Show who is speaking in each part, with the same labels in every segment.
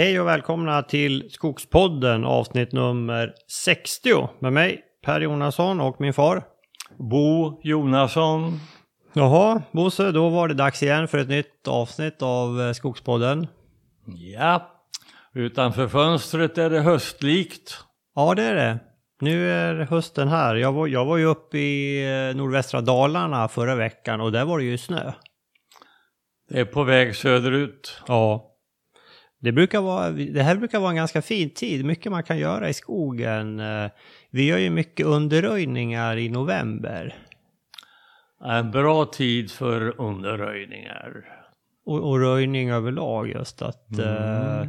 Speaker 1: Hej och välkomna till Skogspodden avsnitt nummer 60 med mig Per Jonasson och min far.
Speaker 2: Bo Jonasson.
Speaker 1: Jaha, Bosse, då var det dags igen för ett nytt avsnitt av eh, Skogspodden.
Speaker 2: Ja, utanför fönstret är det höstlikt.
Speaker 1: Ja, det är det. Nu är hösten här. Jag var, jag var ju uppe i eh, nordvästra Dalarna förra veckan och där var det ju snö.
Speaker 2: Det är på väg söderut.
Speaker 1: Ja. Det, brukar vara, det här brukar vara en ganska fin tid, mycket man kan göra i skogen. Eh, Vi gör ju mycket underröjningar i november.
Speaker 2: En bra tid för underröjningar.
Speaker 1: Och, och röjning överlag just att...
Speaker 2: Mm.
Speaker 1: eh,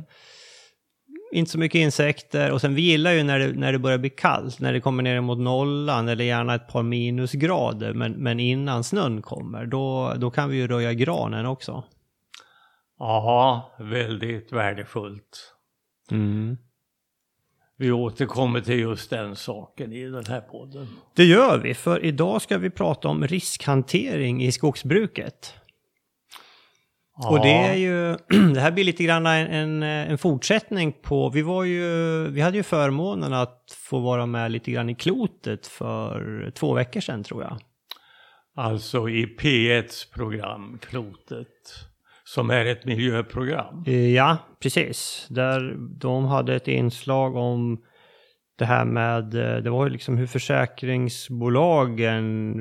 Speaker 1: inte så mycket insekter och sen vi gillar ju när det, när det börjar bli kallt, när det kommer ner mot nollan eller gärna ett par minusgrader. Men, men innan snön kommer, då, då kan vi ju röja granen också.
Speaker 2: Ja, väldigt värdefullt. Vi återkommer till just den saken i den här podden.
Speaker 1: Det gör vi, för idag ska vi prata om riskhantering i skogsbruket. Och det är ju, det här blir lite grann en, en, en fortsättning på, vi var ju, vi hade ju förmånen att få vara med lite grann i klotet för två veckor sedan tror jag.
Speaker 2: Alltså i P1s program Klotet. Som är ett miljöprogram.
Speaker 1: Eh, Ja, precis. Där de hade ett inslag om det här med, eh, det var ju liksom hur försäkringsbolagen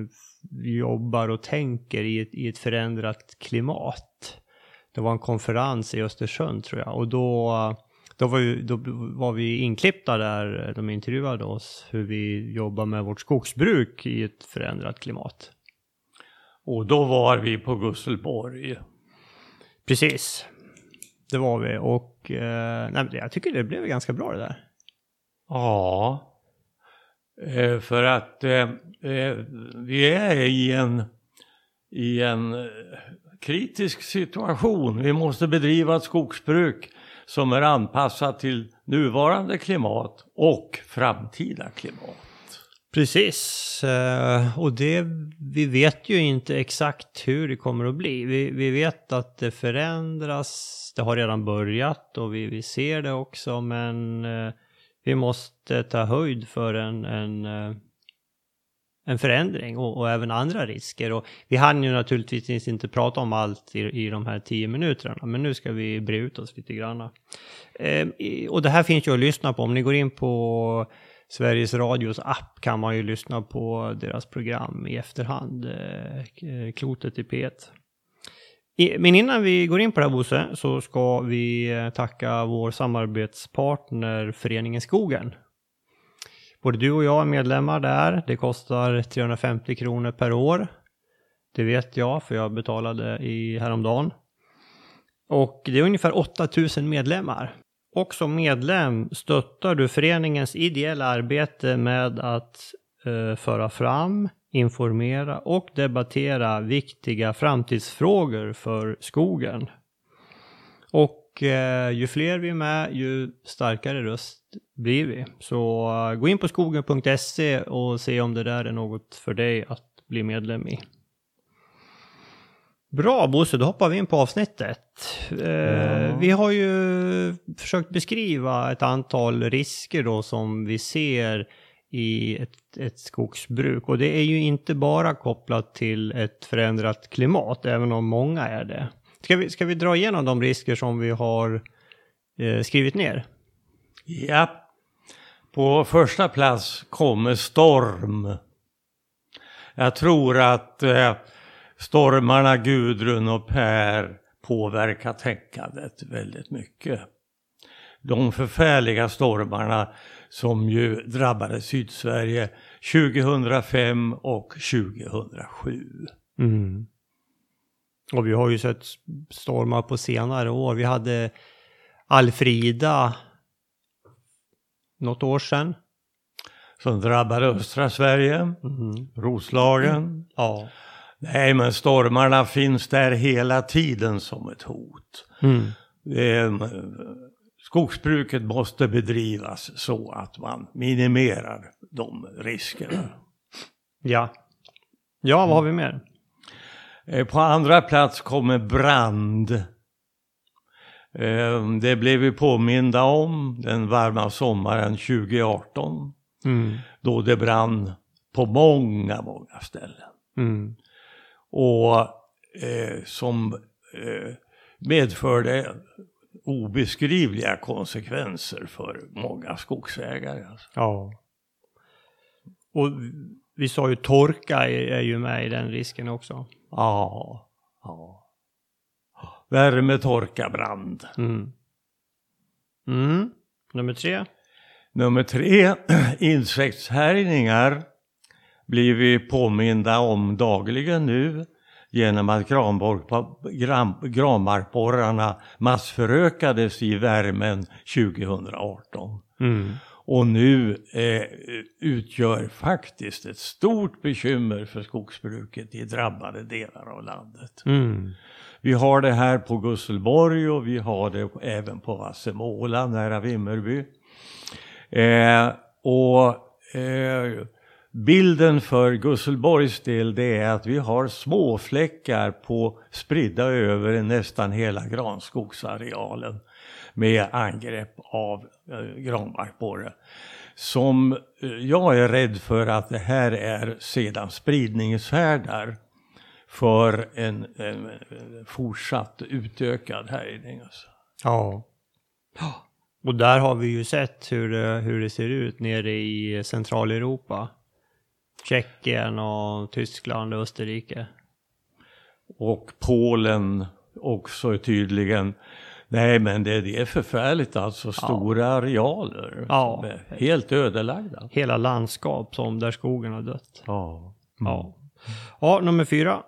Speaker 1: jobbar och tänker i ett, i ett förändrat klimat. Det var en konferens i Östersund tror jag och då, då, var, ju, då var vi inklippta där, de intervjuade oss hur vi jobbar med vårt skogsbruk i ett förändrat klimat.
Speaker 2: Och då var vi på Gusselborg.
Speaker 1: Precis, det var vi och eh, nej, jag tycker det blev ganska bra det där.
Speaker 2: Ja, eh, för att eh, vi är i en, i en kritisk situation. Vi måste bedriva ett skogsbruk som är anpassat till nuvarande klimat och framtida klimat.
Speaker 1: Precis, eh, och det, vi vet ju inte exakt hur det kommer att bli. Vi, vi vet att det förändras, det har redan börjat och vi, vi ser det också, men eh, vi måste ta höjd för en, en, eh, en förändring och, och även andra risker. Och vi hann ju naturligtvis inte prata om allt i, i de här tio minuterna, men nu ska vi bre ut oss lite grann. Och det här finns ju att lyssna på om ni går in på Sveriges Radios app kan man ju lyssna på deras program i efterhand, eh, eh Klotet i P1. Men innan vi går in på det här Bosse, så ska vi eh, tacka vår samarbetspartner Föreningen Skogen. Både du och jag är medlemmar där. Det kostar 350 kronor per år. Det vet jag, för jag betalade i häromdagen. Och det är ungefär 8000 medlemmar. Och som medlem stöttar du föreningens ideella arbete med att eh, föra fram, informera och debattera viktiga framtidsfrågor för skogen. Och eh, ju fler vi är med, ju starkare röst blir vi. Så eh, gå in på skogen.se och se om det där är något för dig att bli medlem i. Bra Bosse, då hoppar vi in på avsnittet.
Speaker 2: Ja.
Speaker 1: Vi har ju försökt beskriva ett antal risker då som vi ser i ett, ett skogsbruk. Och det är ju inte bara kopplat till ett förändrat klimat, även om många är det. Ska vi, ska vi dra igenom de risker som vi har eh, skrivit ner?
Speaker 2: Ja, på första plats kommer storm. Jag tror att eh, stormarna Gudrun och Per påverkar tänkandet väldigt mycket. De förfärliga stormarna som ju drabbade Sydsverige 2005 och 2007.
Speaker 1: Mm. Och vi har ju sett stormar på senare år. Vi hade Alfrida något år sedan.
Speaker 2: Som drabbade östra Sverige,
Speaker 1: Mm.
Speaker 2: Roslagen.
Speaker 1: Ja.
Speaker 2: Nej, men stormarna finns där hela tiden som ett hot.
Speaker 1: Mm.
Speaker 2: Det är, eh, skogsbruket måste bedrivas så att man minimerar de riskerna.
Speaker 1: Ja. Ja, vad har vi mer?
Speaker 2: Eh, På andra plats kommer brand. Eh, det blev vi påminda om den varma sommaren 2018.
Speaker 1: Mm.
Speaker 2: Då det brann på många, många ställen.
Speaker 1: Mm.
Speaker 2: Och eh, som eh, medförde obeskrivliga konsekvenser för många skogsägare. Alltså.
Speaker 1: Ja. Och vi sa ju torka är, är ju med i den risken också.
Speaker 2: Ja, ja. Värme, torka, brand.
Speaker 1: Mm. Mm. Nummer tre.
Speaker 2: Nummer tre, insektshärjningar blir vi påminda om dagligen nu genom att granbarkborrarna massförökades i värmen 2018.
Speaker 1: Mm.
Speaker 2: Och nu eh, utgör faktiskt ett stort bekymmer för skogsbruket i drabbade delar av landet.
Speaker 1: Mm.
Speaker 2: Vi har det här på Gusselborg och vi har det även på Vassemåla nära Vimmerby. Eh, och eh, bilden för Gusselborgs del det är att vi har små fläckar på spridda över nästan hela granskogsarealen med angrepp av eh, granbarkborre. Som eh, jag är rädd för att det här är sedan spridningshärdar för en, en, en fortsatt utökad härjning. Alltså.
Speaker 1: Ja. Och där har vi ju sett hur det, hur det ser ut nere i Centraleuropa. Tjeckien och Tyskland och Österrike.
Speaker 2: Och Polen också tydligen. Nej men det, det är förfärligt alltså, stora arealer
Speaker 1: Ja.
Speaker 2: som är helt ödelagda.
Speaker 1: Hela landskap som där skogen har dött.
Speaker 2: Ja.
Speaker 1: Ja. Ja, nummer fyra.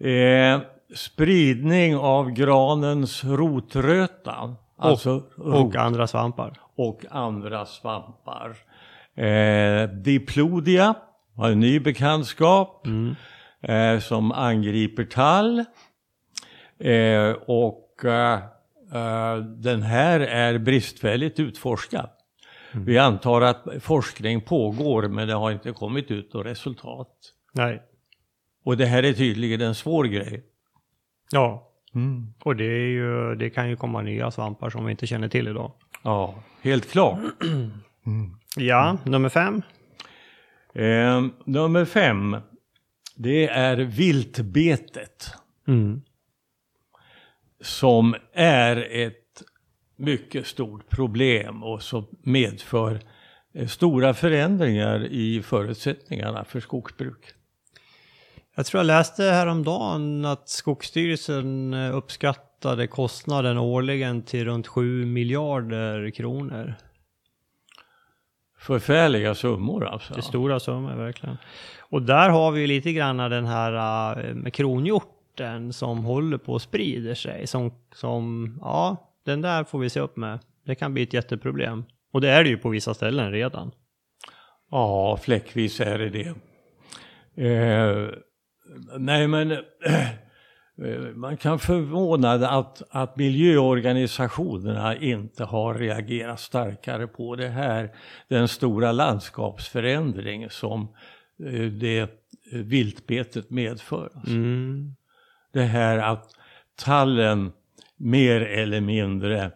Speaker 2: Eh, spridning av granens rotröta. Alltså
Speaker 1: Och
Speaker 2: rot
Speaker 1: andra svampar.
Speaker 2: och andra svampar. Eh, Diplodia har en ny bekantskap
Speaker 1: Mm.
Speaker 2: eh, som angriper tall. Eh, och eh, eh, den här är bristfälligt utforskad. Vi antar att forskning pågår men det har inte kommit ut något resultat.
Speaker 1: Nej.
Speaker 2: Och det här är tydligen en svår grej.
Speaker 1: Ja.
Speaker 2: Mm.
Speaker 1: Och det, är ju, det kan ju komma nya svampar som vi inte känner till idag.
Speaker 2: Ja, helt klart.
Speaker 1: Ja, nummer fem.
Speaker 2: Eh, nummer fem, det är viltbetet.
Speaker 1: Mm.
Speaker 2: som är ett mycket stort problem och som medför eh, stora förändringar i förutsättningarna för skogsbruk.
Speaker 1: Jag tror jag läste häromdagen att Skogsstyrelsen eh, uppskattade kostnaden årligen till runt 7 miljarder kronor.
Speaker 2: Förfärliga summor alltså.
Speaker 1: Det är stora summor verkligen. Och där har vi ju lite grann den här eh, med kronhjorten som håller på att sprider sig. Som, som, ja, den där får vi se upp med. Det kan bli ett jätteproblem. Och det är det ju på vissa ställen redan.
Speaker 2: Ja, fläckvis är det det. Eh, nej men man kan förvånad att, att miljöorganisationerna inte har reagerat starkare på det här. Den stora landskapsförändring som eh, det eh, viltbetet medför.
Speaker 1: Mm.
Speaker 2: Det här att tallen mer eller mindre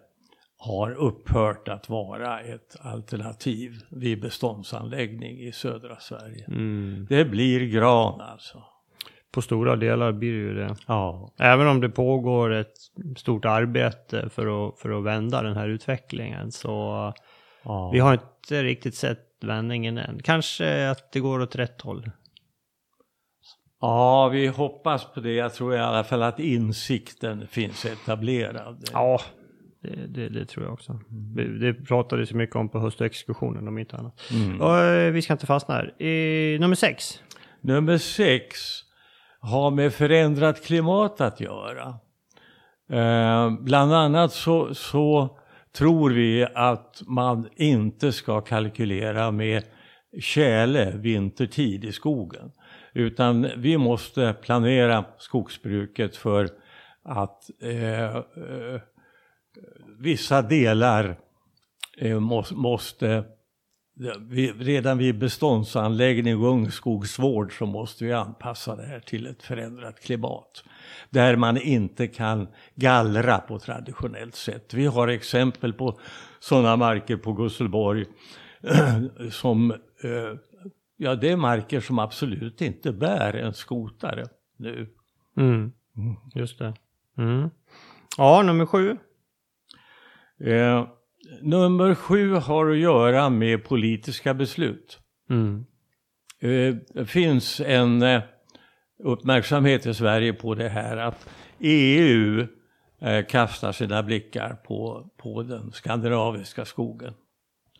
Speaker 2: har upphört att vara ett alternativ vid beståndsanläggning i södra Sverige.
Speaker 1: Mm.
Speaker 2: Det blir gran alltså.
Speaker 1: På stora delar blir det ju det.
Speaker 2: Ja.
Speaker 1: Även om det pågår ett stort arbete för att, för att vända den här utvecklingen så
Speaker 2: ja.
Speaker 1: vi har inte riktigt sett vändningen än. Kanske att det går åt rätt håll.
Speaker 2: ja, vi hoppas på det. Jag tror i alla fall att insikten finns etablerad.
Speaker 1: Ja, det, det, det tror jag också. Det, det pratades mycket om på höstexkursionen om inte annat.
Speaker 2: Mm.
Speaker 1: Och, eh, vi ska inte fastna här. Eh, nummer sex.
Speaker 2: Nummer sex har med förändrat klimat att göra. Eh, bland annat så, så tror vi att man inte ska kalkylera med tjäle vintertid i skogen. Utan vi måste planera skogsbruket för att eh, eh, vissa delar eh, måste, måste redan vid beståndsanläggning och ungskogsvård så måste vi anpassa det här till ett förändrat klimat. Där man inte kan gallra på traditionellt sätt. Vi har exempel på sådana marker på Gusselborg som, eh, ja det är marker som absolut inte bär en skotare nu.
Speaker 1: Mm. Just det. Mm. Ja, nummer sju.
Speaker 2: Eh, nummer sju har att göra med politiska beslut.
Speaker 1: Mm.
Speaker 2: Eh, det finns en eh, uppmärksamhet i Sverige på det här att EU eh, kastar sina blickar på, på den skandinaviska skogen.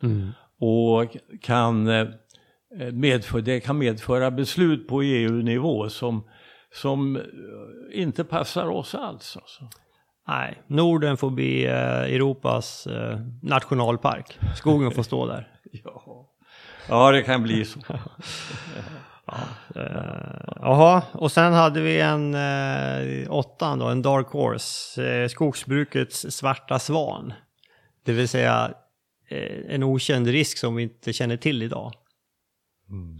Speaker 1: Mm.
Speaker 2: Och kan, medför, det kan medföra beslut på EU-nivå som, som inte passar oss alls. Alltså.
Speaker 1: Nej, Norden får bli eh, Europas eh, nationalpark. Skogen får stå där.
Speaker 2: Ja. ja, det kan bli så.
Speaker 1: Eh, Jaha, och sen hade vi en eh, åttan då, en Dark Horse. Eh, skogsbrukets svarta svan. Det vill säga eh, en okänd risk som vi inte känner till idag.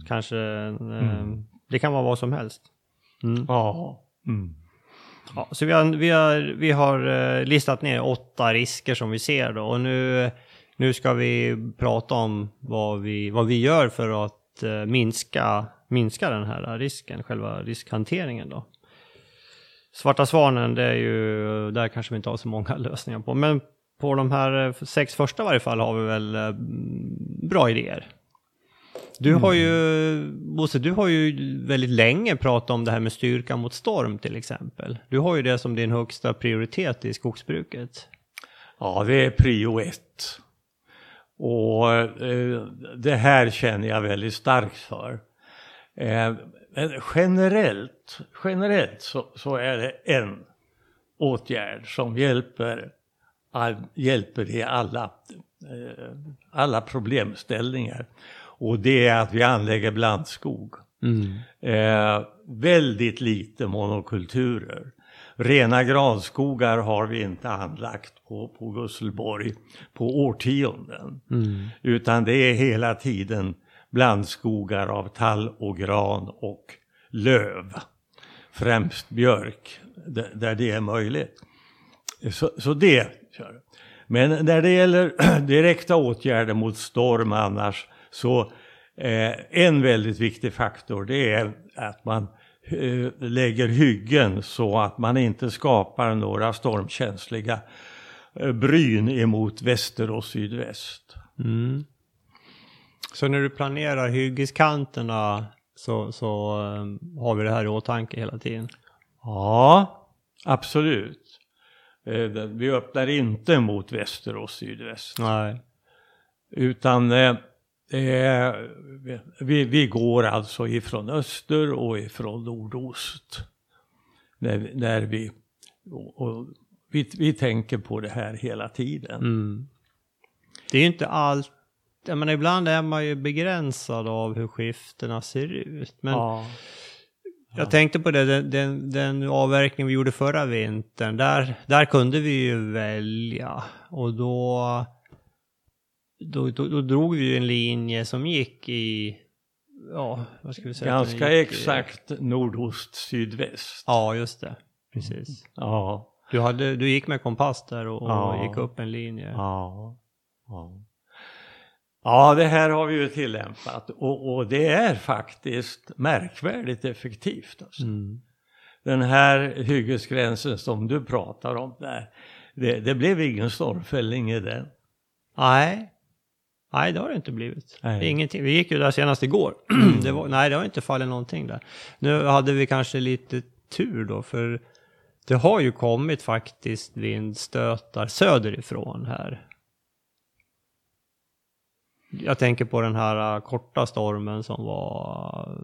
Speaker 1: Kanske, eh, det kan vara vad som helst. Mm.
Speaker 2: Ja. Mm.
Speaker 1: Ja, så vi har, vi har, vi har eh, listat ner åtta risker som vi ser då och nu, nu ska vi prata om vad vi, vad vi gör för att eh, minska, minska den här risken, själva riskhanteringen då. Svarta svanen, det är ju, där kanske vi inte har så många lösningar på, men på de här eh, sex första i varje fall har vi väl bra idéer. Du har ju, Bosse, du har ju väldigt länge pratat om det här med styrka mot storm till exempel. Du har ju det som din högsta prioritet i skogsbruket.
Speaker 2: Ja, det är prio ett. Och eh, det här känner jag väldigt starkt för. Eh, men generellt, generellt så, så är det en åtgärd som hjälper, all, hjälper i alla, eh, alla problemställningar. Och det är att vi anlägger blandskog. Eh, väldigt lite monokulturer. Rena granskogar har vi inte anlagt på, på Gusselborg på årtionden. Utan det är hela tiden blandskogar av tall och gran och löv. Främst björk, där det är möjligt. Så, så det. Men när det gäller direkta åtgärder mot storm annars så eh, en väldigt viktig faktor det är att man eh, lägger hyggen så att man inte skapar några stormkänsliga eh, bryn emot väster och sydväst.
Speaker 1: Mm. Så när du planerar hyggeskanterna så, så eh, har vi det här i åtanke hela tiden?
Speaker 2: Ja, absolut. Eh, Vi öppnar inte mot väster och sydväst.
Speaker 1: Nej.
Speaker 2: Utan eh, vi, vi går alltså ifrån öster och ifrån nordost. När, när vi, och, och vi, vi tänker på det här hela tiden.
Speaker 1: Mm. Det är ju inte allt, jag menar ibland är man ju begränsad av hur skiftena ser ut. Men
Speaker 2: ja.
Speaker 1: jag tänkte på det, den, den, den avverkning vi gjorde förra vintern, där, där kunde vi ju välja. Och då, då, då, då drog vi ju en linje som gick i, ja, vad ska vi säga?
Speaker 2: Ganska exakt nordost, sydväst.
Speaker 1: Ja, just det. Precis.
Speaker 2: Ja.
Speaker 1: Du, hade, du gick med kompass där och, och
Speaker 2: Ja.
Speaker 1: gick upp en linje.
Speaker 2: Ja. Ja. Ja, det här har vi ju tillämpat och, och det är faktiskt märkvärdigt effektivt. Alltså.
Speaker 1: Mm.
Speaker 2: Den här hyggesgränsen som du pratar om där, det, det blev ingen stormfällning i den.
Speaker 1: Nej. Nej, det har det inte blivit.
Speaker 2: Nej.
Speaker 1: Ingenting. Vi gick ju där senast igår. det var, nej, det har inte fallit någonting där. Nu hade vi kanske lite tur då, för det har ju kommit faktiskt vindstötar söderifrån här. Jag tänker på den här äh, korta stormen som var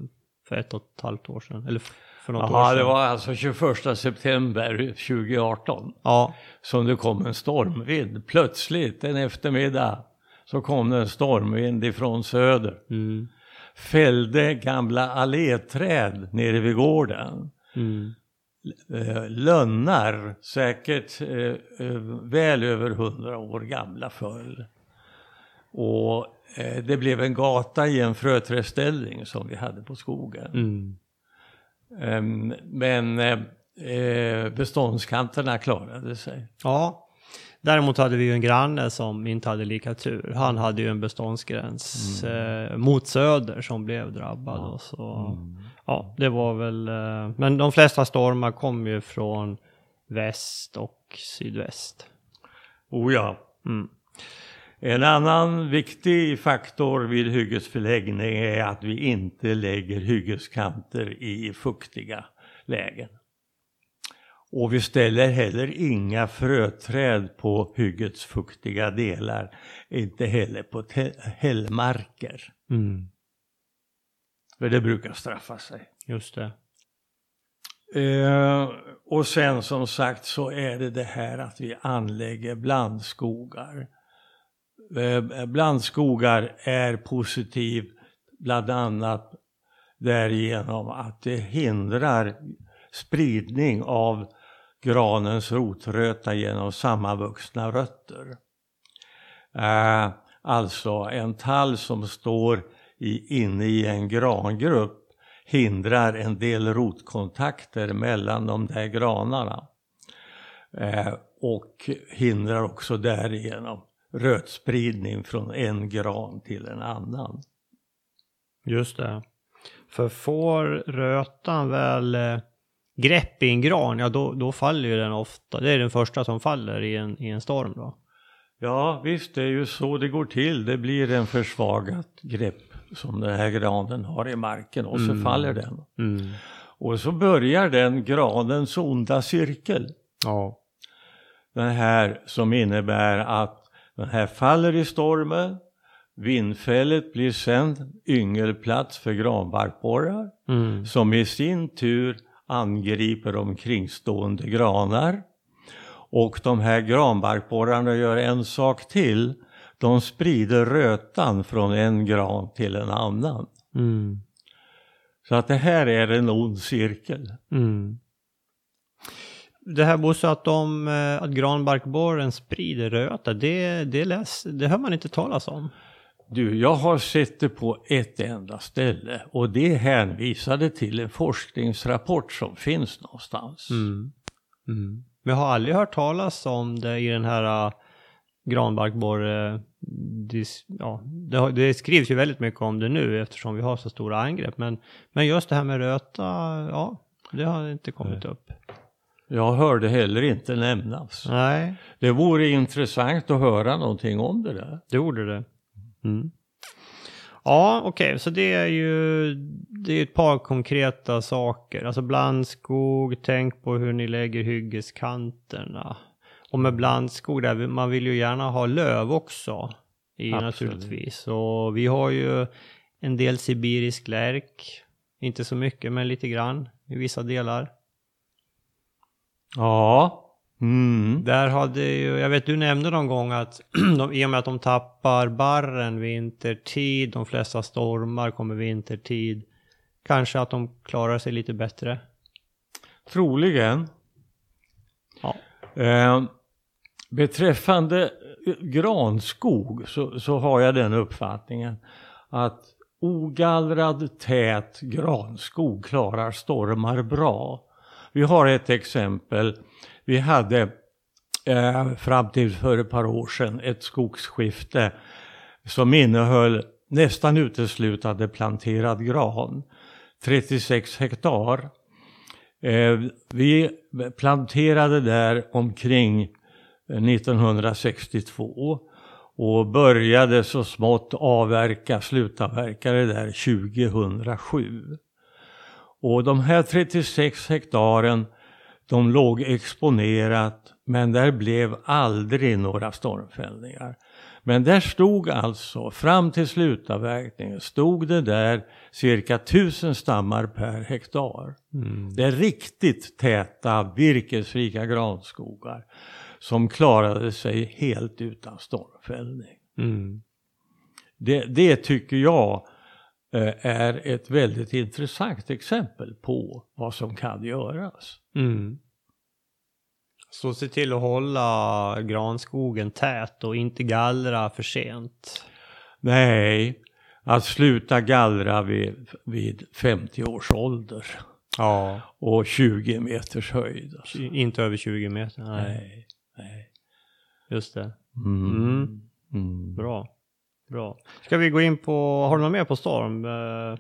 Speaker 1: för ett och ett halvt år sedan. Eller för något år
Speaker 2: Jaha,
Speaker 1: sedan.
Speaker 2: det var alltså 21 september 2018
Speaker 1: Ja,
Speaker 2: som det kom en stormvind. Plötsligt en eftermiddag så kom det en stormvind ifrån söder.
Speaker 1: mm,
Speaker 2: Fällde gamla alléträd nere vid gården.
Speaker 1: mm,
Speaker 2: eh, lönnar, säkert eh, eh, väl över hundra år gamla föll. Och det blev en gata i en fröträdställning som vi hade på skogen.
Speaker 1: Mm.
Speaker 2: Ehm, men beståndskanterna klarade sig.
Speaker 1: Ja. Däremot hade vi ju en granne som inte hade lika tur. Han hade ju en beståndsgräns eh, mot söder som blev drabbad. Och så, Ja, det var väl... Eh, men de flesta stormar kom ju från väst och sydväst.
Speaker 2: Oh ja.
Speaker 1: Mm.
Speaker 2: En annan viktig faktor vid hyggesförläggning är att vi inte lägger hyggeskanter i fuktiga lägen. Och vi ställer heller inga fröträd på hyggets fuktiga delar, inte heller på hällmarker.
Speaker 1: Mm.
Speaker 2: För det brukar straffa sig.
Speaker 1: Just det.
Speaker 2: Eh, och sen som sagt så är det det här att vi anlägger blandskogar. Eh, blandskogar är positiv bland annat därigenom att det hindrar spridning av granens rotröta genom sammanvuxna rötter. Eh, alltså en tall som står i, inne i en grangrupp hindrar en del rotkontakter mellan de där granarna. Eh, och hindrar också därigenom rötspridning från en gran till en annan.
Speaker 1: Just det. För får rötan väl eh, grepp i en gran, ja då, då faller ju den ofta. Det är den första som faller i en, i en storm då.
Speaker 2: Ja visst, det är ju så det går till. Det blir en försvagat grepp som den här granen har i marken och så
Speaker 1: Mm.
Speaker 2: faller den.
Speaker 1: Mm.
Speaker 2: Och så börjar den granens onda cirkel.
Speaker 1: Ja.
Speaker 2: Den här som innebär att den här faller i stormen, vindfället blir sen yngelplats för granbarkborrar
Speaker 1: Mm.
Speaker 2: som i sin tur angriper omkringstående granar. Och de här granbarkborrarna gör en sak till. De sprider rötan från en gran till en annan.
Speaker 1: Mm.
Speaker 2: Så att det här är en ond cirkel.
Speaker 1: Mm. Det här Bosse att, de, eh, att granbarkborren sprider röta, det, det, läs, det hör man inte talas om.
Speaker 2: Du, jag har sett det på ett enda ställe och det hänvisade till en forskningsrapport som finns någonstans.
Speaker 1: Mm. Mm. Men jag har aldrig hört talas om det i den här uh, granbarkborre... dis- Ja, det, det skrivs ju väldigt mycket om det nu eftersom vi har så stora angrepp. Men, men just det här med röta, ja, det har inte kommit upp.
Speaker 2: Jag hörde heller inte nämnas.
Speaker 1: Nej,
Speaker 2: Det vore intressant att höra någonting om det där.
Speaker 1: det gjorde det. Mm. Ja, okej, så det är ju det är ett par konkreta saker. Alltså blandskog, tänk på hur ni lägger hyggeskanterna. Och med blandskog, där, man vill ju gärna ha löv också. I,
Speaker 2: Absolut.
Speaker 1: naturligtvis. Och vi har ju en del sibirisk lärk. Inte så mycket, men lite grann i vissa delar.
Speaker 2: Ja. Mm.
Speaker 1: Där hade ju, jag vet du nämnde någon gång att de, i och med att de tappar barren vintertid, de flesta stormar kommer vintertid, kanske att de klarar sig lite bättre.
Speaker 2: Troligen.
Speaker 1: Ja.
Speaker 2: Eh, beträffande granskog så, så har jag den uppfattningen att ogallrad tät granskog klarar stormar bra. Vi har ett exempel. Vi hade eh, fram till för ett par år sedan ett skogsskifte som innehöll nästan uteslutande planterad gran. 36 hektar. Eh, vi planterade där omkring 1962 och började så smått avverka, slutavverka det där 2007. Och de här 36 hektaren, de låg exponerat men där blev aldrig några stormfällningar. Men där stod alltså, fram till slutavverkningen, stod det där cirka 1000 stammar per hektar. Det är riktigt täta, virkesrika granskogar som klarade sig helt utan stormfällning.
Speaker 1: Mm.
Speaker 2: Det, det tycker jag är ett väldigt intressant exempel på vad som kan göras.
Speaker 1: Mm. Så se till att hålla granskogen tät och inte gallra för sent.
Speaker 2: Nej, att sluta gallra vid, vid 50 års ålder
Speaker 1: Ja.
Speaker 2: och 20 meters höjd. Alltså.
Speaker 1: Inte över 20 meter. Nej.
Speaker 2: Nej, nej.
Speaker 1: Just det.
Speaker 2: Mm.
Speaker 1: Mm.
Speaker 2: Mm.
Speaker 1: Bra. Bra. Ska vi gå in på, har du något mer på storm? Eh,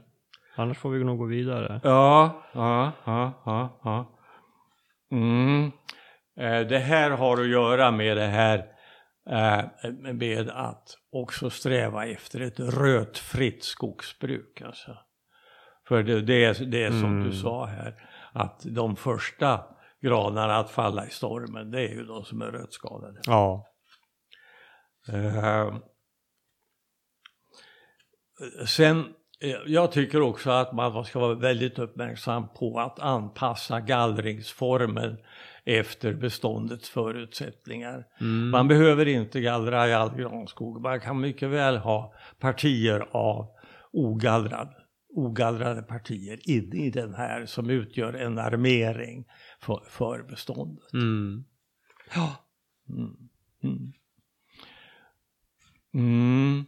Speaker 1: annars får vi nog gå vidare.
Speaker 2: Ja, ja, ja, ja, ja. Mm. Eh, Det här har att göra med det här eh, med att också sträva efter ett rötfritt skogsbruk. Alltså. För det, det, är, det är som
Speaker 1: Mm.
Speaker 2: du sa här, att de första granarna att falla i stormen, det är ju de som är rötskadade.
Speaker 1: Ja.
Speaker 2: Eh, sen, eh, jag tycker också att man ska vara väldigt uppmärksam på att anpassa gallringsformen efter beståndets förutsättningar.
Speaker 1: Mm.
Speaker 2: Man behöver inte gallra i all granskog, man kan mycket väl ha partier av ogallrad, ogallrade partier inne i den här som utgör en armering för, för beståndet.
Speaker 1: Mm. Ja.
Speaker 2: Mm.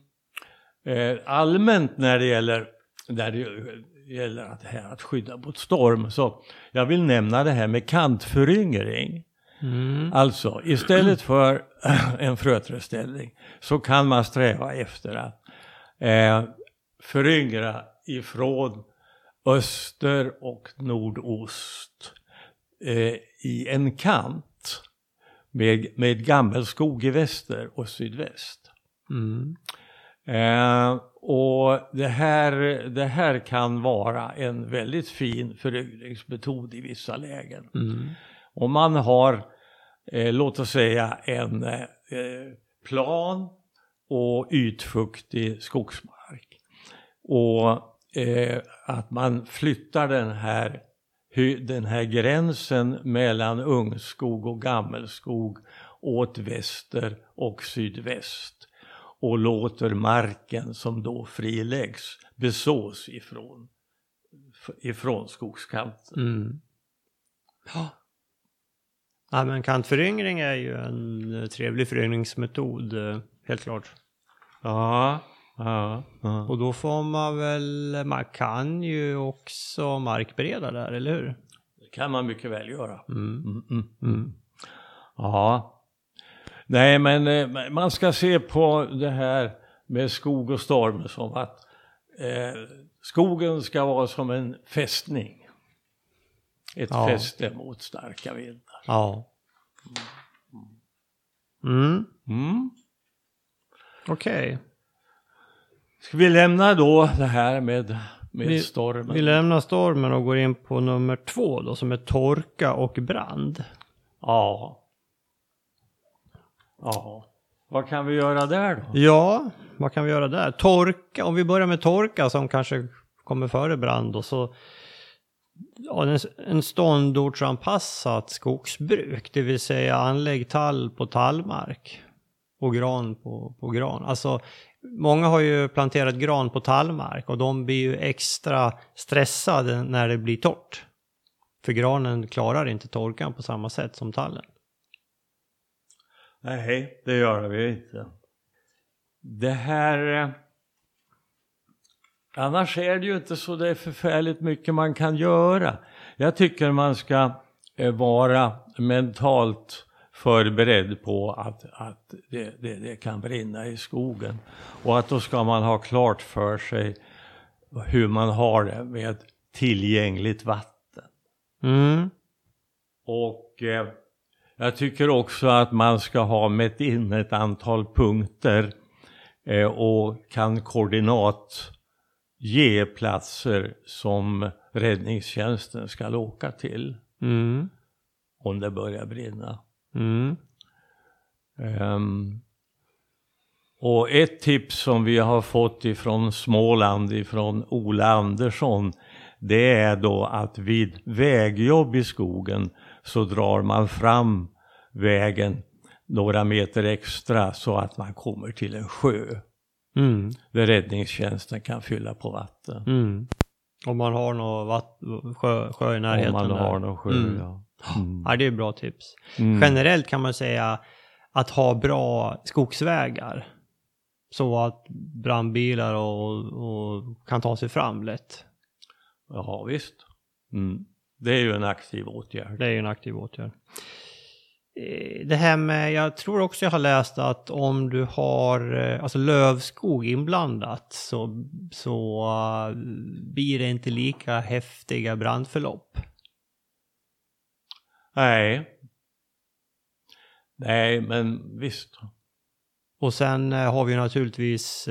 Speaker 2: Eh, allmänt när det gäller, när det gäller att, här, att skydda mot storm så jag vill nämna det här med kantföryngring.
Speaker 1: Mm.
Speaker 2: Alltså istället för en fröträdställning så kan man sträva efter att eh, föryngra ifrån öster och nordost eh, i en kant med, med gammelskog i väster och sydväst.
Speaker 1: Mm.
Speaker 2: Eh, och det här, det här kan vara en väldigt fin föryngringsmetod i vissa lägen.
Speaker 1: Mm.
Speaker 2: Om man har, eh, låt oss säga en eh, plan och ytfuktig skogsmark. Och eh, att man flyttar den här, den här gränsen mellan ungskog och gammelskog åt väster och sydväst. Och låter marken som då friläggs besås ifrån, ifrån skogskanten.
Speaker 1: Mm. Ja. ja, men kantföryngring är ju en eh, trevlig föryngringsmetod, eh, helt klart.
Speaker 2: Ja, ja, ja.
Speaker 1: Och då får man väl, man kan ju också markbereda där, eller hur?
Speaker 2: Det kan man mycket väl göra.
Speaker 1: Mm.
Speaker 2: Mm, mm.
Speaker 1: Mm.
Speaker 2: Ja. Nej, men eh, man ska se på det här med skog och storm som att eh, skogen ska vara som en fästning. Ett
Speaker 1: Ja.
Speaker 2: fäste mot starka vindar.
Speaker 1: Ja. Mm.
Speaker 2: Mm.
Speaker 1: Okej.
Speaker 2: Ska vi lämna då det här med, med
Speaker 1: Vi-
Speaker 2: stormen?
Speaker 1: Vi lämnar stormen och går in på nummer två då, som är torka och brand.
Speaker 2: Ja. Ja. Vad kan vi göra där då?
Speaker 1: Ja, vad kan vi göra där? Torka, om vi börjar med torka som kanske kommer före brand då, så ja, en, en ståndortsanpassat skogsbruk, det vill säga anlägg tall på tallmark och gran på, på gran. Alltså, många har ju planterat gran på tallmark och de blir ju extra stressade när det blir torrt. För granen klarar inte torkan på samma sätt som tallen.
Speaker 2: Nej, det gör vi inte. Det här... eh, Annars är det ju inte så det är förfärligt mycket man kan göra. Jag tycker man ska eh, vara mentalt förberedd på att, att det, det, det kan brinna i skogen. Och att då ska man ha klart för sig hur man har det med tillgängligt vatten.
Speaker 1: Mm.
Speaker 2: Och eh, jag tycker också att man ska ha mätt in ett antal punkter eh, och kan koordinat ge platser som räddningstjänsten ska åka till
Speaker 1: Mm.
Speaker 2: om det börjar brinna.
Speaker 1: Mm.
Speaker 2: Ehm, och ett tips som vi har fått ifrån Småland, ifrån Ola Andersson, det är då att vid vägjobb i skogen så drar man fram vägen några meter extra så att man kommer till en sjö
Speaker 1: Mm.
Speaker 2: där räddningstjänsten kan fylla på vatten.
Speaker 1: Mm. Om man har någon vatt, sjö, sjö i närheten.
Speaker 2: Om man
Speaker 1: där.
Speaker 2: har någon sjö,
Speaker 1: Mm.
Speaker 2: ja. Mm.
Speaker 1: Ja, det är bra tips.
Speaker 2: Mm.
Speaker 1: Generellt kan man säga att ha bra skogsvägar. så att brandbilar och, och kan ta sig fram lätt.
Speaker 2: Ja, visst. Mm. Det är ju en aktiv åtgärd.
Speaker 1: Det är ju en aktiv åtgärd. Eh, Det här med, jag tror också jag har läst att om du har eh, alltså lövskog inblandat så, så eh, blir det inte lika häftiga brandförlopp.
Speaker 2: Nej. Nej, men visst.
Speaker 1: Och sen har vi naturligtvis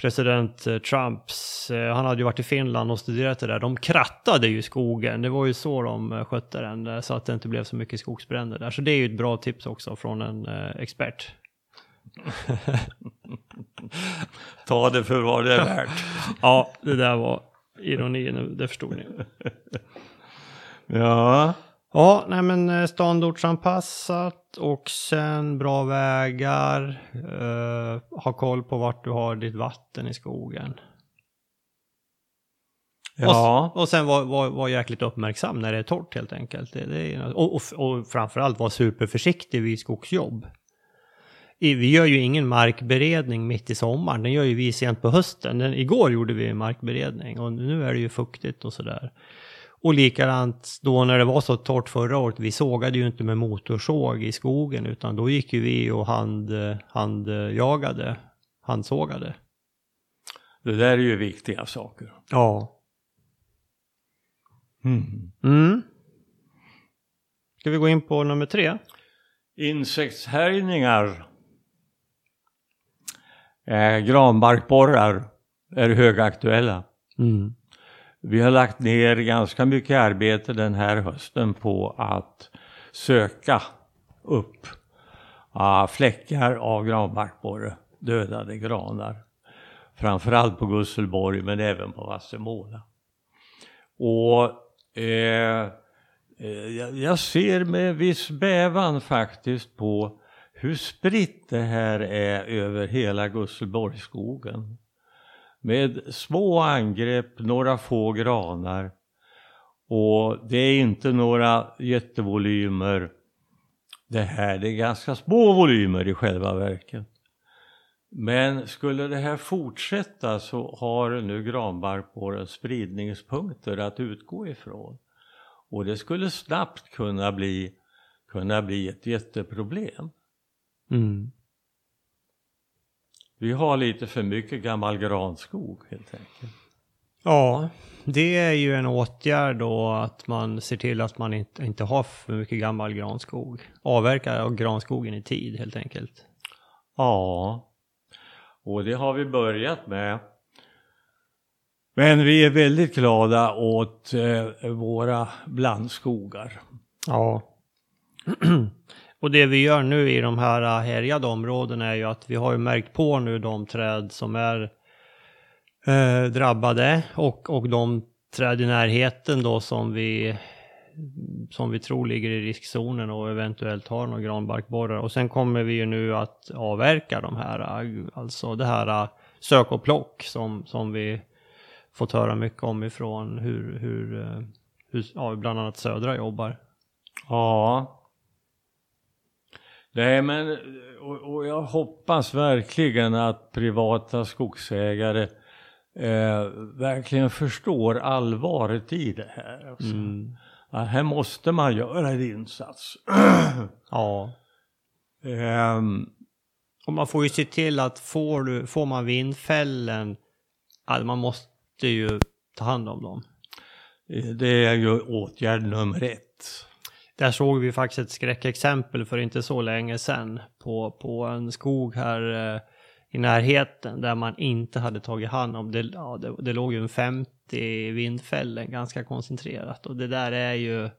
Speaker 1: president eh, Trumps, eh, han hade ju varit i Finland och studerat det där. De krattade ju skogen, det var ju så de eh, skötte den, så att det inte blev så mycket skogsbränder där. Så det är ju ett bra tips också från en expert.
Speaker 2: Ta det för vad det är värt.
Speaker 1: Ja, det där var ironi nu, det förstod ni.
Speaker 2: Ja.
Speaker 1: Ja, nej men eh, ståndortsanpassat och sen bra vägar. Eh, ha koll på vart du har ditt vatten i skogen.
Speaker 2: Ja.
Speaker 1: Och, och sen vara var, var jäkligt uppmärksam när det är torrt helt enkelt. Det, det är, och, och, och framförallt vara superförsiktig vid skogsjobb. Vi gör ju ingen markberedning mitt i sommaren, den gör ju vi sent på hösten. Den, igår gjorde vi markberedning och nu är det ju fuktigt och sådär. Och likadant då när det var så torrt förra året, vi sågade ju inte med motorsåg i skogen utan då gick ju vi och hand, handjagade, handsågade.
Speaker 2: Det där är ju viktiga saker.
Speaker 1: Ja.
Speaker 2: Mm.
Speaker 1: Mm. Ska vi gå in på nummer tre?
Speaker 2: Insektshärjningar. Eh, granbarkborrar är högaktuella.
Speaker 1: Mm.
Speaker 2: Vi har lagt ner ganska mycket arbete den här hösten på att söka upp uh, fläckar av granbarkborre, dödade granar. Framförallt på Gusselborg men även på Vassemåla. Och eh, eh jag ser med viss bävan faktiskt på hur spritt det här är över hela Gusselborgsskogen. Med små angrepp, några få granar. Och det är inte några jättevolymer det här. Det är ganska små volymer i själva verket. Men skulle det här fortsätta så har nu granbarkborren spridningspunkter att utgå ifrån. Och det skulle snabbt kunna bli, kunna bli ett jätteproblem.
Speaker 1: Mm.
Speaker 2: Vi har lite för mycket gammal granskog helt enkelt.
Speaker 1: Ja, det är ju en åtgärd då att man ser till att man inte, inte har för mycket gammal granskog. Avverka granskogen i tid helt enkelt.
Speaker 2: Ja, och det har vi börjat med. Men vi är väldigt glada åt eh, våra blandskogar.
Speaker 1: Ja. Och det vi gör nu i de här härjade områdena är ju att vi har ju märkt på nu de träd som är eh, drabbade och, och de träd i närheten då som vi som vi tror ligger i riskzonen och eventuellt har några granbarkborrar. Och sen kommer vi ju nu att avverka de här, alltså det här eh, sök och plock som, som vi fått höra mycket om ifrån hur, hur, eh, hur ja, bland annat Södra jobbar.
Speaker 2: Ja. Nej men, och, och jag hoppas verkligen att privata skogsägare eh, verkligen förstår allvaret i det här. Alltså.
Speaker 1: Mm.
Speaker 2: Ja, här måste man göra en insats.
Speaker 1: Ja.
Speaker 2: Ehm,
Speaker 1: Och man får ju se till att får, du, får man vindfällen, ja, man måste ju ta hand om dem.
Speaker 2: det är ju åtgärd nummer ett.
Speaker 1: Där såg vi faktiskt ett skräckexempel för inte så länge sedan på, på en skog här eh, i närheten där man inte hade tagit hand om det. Ja, det, det låg ju en 50 vindfällen ganska koncentrerat och det där är ju,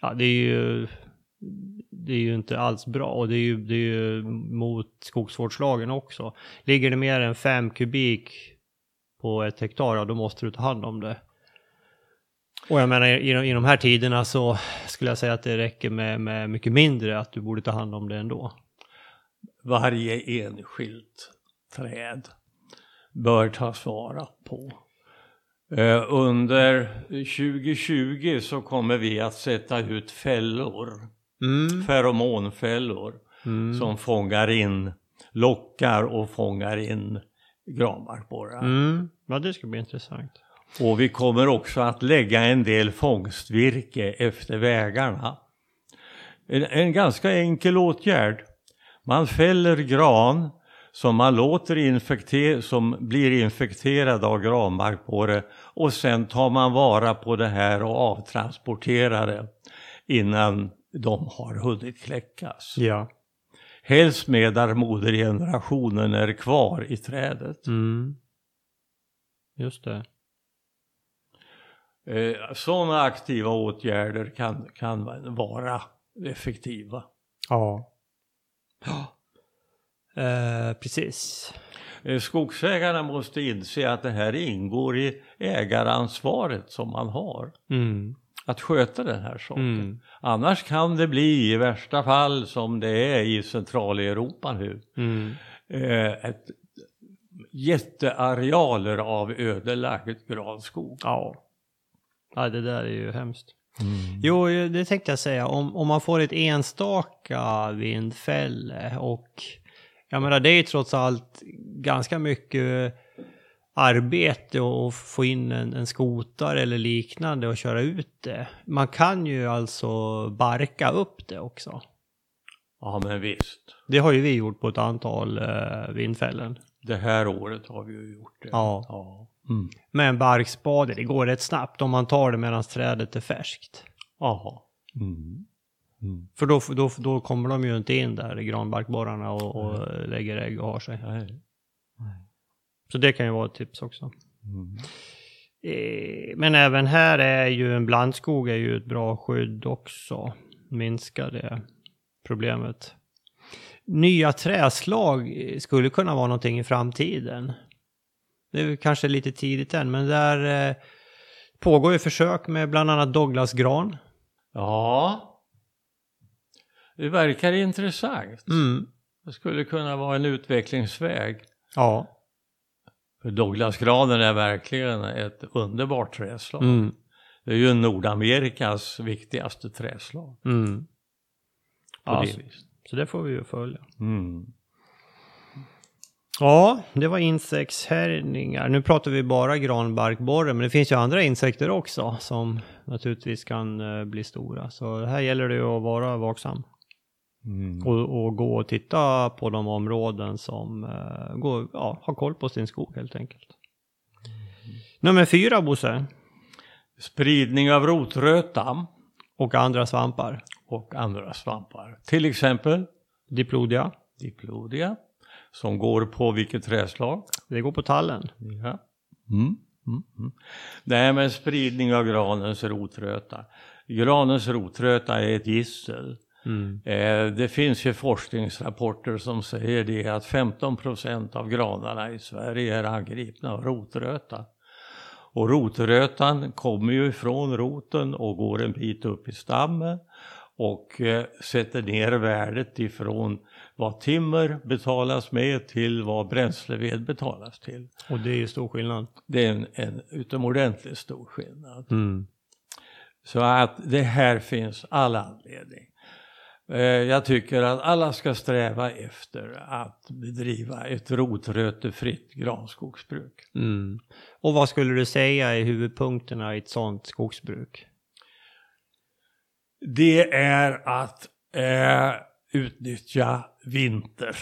Speaker 1: ja det är ju, det är ju inte alls bra och det är ju, det är ju mot skogsvårdslagen också. Ligger det mer än 5 kubik på ett hektar, ja då måste du ta hand om det. Och jag menar i, i de här tiderna så skulle jag säga att det räcker med, med mycket mindre att du borde ta hand om det ändå.
Speaker 2: Varje enskilt träd bör tas vara på. Eh, under 2020 så kommer vi att sätta ut fällor,
Speaker 1: Mm.
Speaker 2: feromonfällor,
Speaker 1: Mm.
Speaker 2: som fångar in lockar och fångar in granbarkborrar.
Speaker 1: Mm. Ja, det ska bli intressant.
Speaker 2: Och vi kommer också att lägga en del fångstvirke efter vägarna. En, en ganska enkel åtgärd. Man fäller gran som man låter infekter som blir infekterad av granbarkborre och sen tar man vara på det här och avtransporterar det innan de har hunnit kläckas.
Speaker 1: Ja.
Speaker 2: Helst medan modergenerationen är kvar i trädet.
Speaker 1: Mm. Just det.
Speaker 2: Eh, Sådana aktiva åtgärder kan, kan vara effektiva.
Speaker 1: Ja. Ja. Eh, precis.
Speaker 2: Eh, Skogsägarna måste inse att det här ingår i ägaransvaret som man har.
Speaker 1: Mm.
Speaker 2: Att sköta den här saken.
Speaker 1: Mm.
Speaker 2: Annars kan det bli i värsta fall som det är i Centraleuropa nu.
Speaker 1: Mm.
Speaker 2: Eh, ett jättearealer av ödelagd granskog.
Speaker 1: Ja. Ja, det där är ju hemskt. Jo, det tänkte jag säga. Om, om man får ett enstaka vindfälle och jag menar det är ju trots allt ganska mycket arbete att få in en, en skotar eller liknande och köra ut det. Man kan ju alltså barka upp det också.
Speaker 2: Ja men visst.
Speaker 1: Det har ju vi gjort på ett antal eh, vindfällen.
Speaker 2: Det här året har vi ju gjort det.
Speaker 1: Ja.
Speaker 2: ja. Mm.
Speaker 1: Med en barkspade, det går rätt snabbt om man tar det medan trädet är färskt.
Speaker 2: Jaha. Mm. Mm.
Speaker 1: För då, då, då kommer de ju inte in där, granbarkborrarna, och, och lägger ägg och har sig.
Speaker 2: Nej.
Speaker 1: Så det kan ju vara ett tips också.
Speaker 2: Mm.
Speaker 1: Eh, Men även här är ju en blandskog är ju ett bra skydd också. Minskar det problemet. Nya träslag skulle kunna vara någonting i framtiden. Det är kanske lite tidigt än, men där eh, pågår ju försök med bland annat Douglasgran.
Speaker 2: Ja. Det verkar intressant.
Speaker 1: Mm.
Speaker 2: Det skulle kunna vara en utvecklingsväg.
Speaker 1: Ja.
Speaker 2: För Douglasgranen är verkligen ett underbart träslag.
Speaker 1: Mm.
Speaker 2: Det är ju Nordamerikas viktigaste träslag.
Speaker 1: Mm.
Speaker 2: På
Speaker 1: Ja,
Speaker 2: det viset.
Speaker 1: Så det får vi ju följa.
Speaker 2: Mm.
Speaker 1: Ja, det var insektshärjningar. Nu pratar vi bara granbarkborre, men det finns ju andra insekter också som naturligtvis kan eh, bli stora. Så här gäller det ju att vara vaksam
Speaker 2: Mm.
Speaker 1: och, och gå och titta på de områden som eh, går, ja, har koll på sin skog helt enkelt. Nummer fyra, Bosse,
Speaker 2: Spridning av rotröta
Speaker 1: och andra svampar.
Speaker 2: Och andra svampar. Till exempel
Speaker 1: Diplodia,
Speaker 2: diplodia som går på vilket träslag?
Speaker 1: det går på tallen.
Speaker 2: Ja. Mm. Mm. Mm. Nej men spridning av granens rotröta. Granens rotröta är ett gissel.
Speaker 1: Mm.
Speaker 2: Eh, det finns ju forskningsrapporter som säger det att 15 procent av granarna i Sverige är angripna av rotröta. Och rotrötan kommer ju från roten och går en bit upp i stammen och eh, sätter ner värdet ifrån vad timmer betalas med till vad bränsleved betalas till.
Speaker 1: Och det är ju stor skillnad.
Speaker 2: Det är en, en utomordentligt stor skillnad.
Speaker 1: Mm.
Speaker 2: Så att det här finns all anledning. Eh, Jag tycker att alla ska sträva efter att bedriva ett rotrötefritt granskogsbruk.
Speaker 1: Mm. Och vad skulle du säga är huvudpunkterna i ett sådant skogsbruk?
Speaker 2: Det är att eh, utnyttja vinter,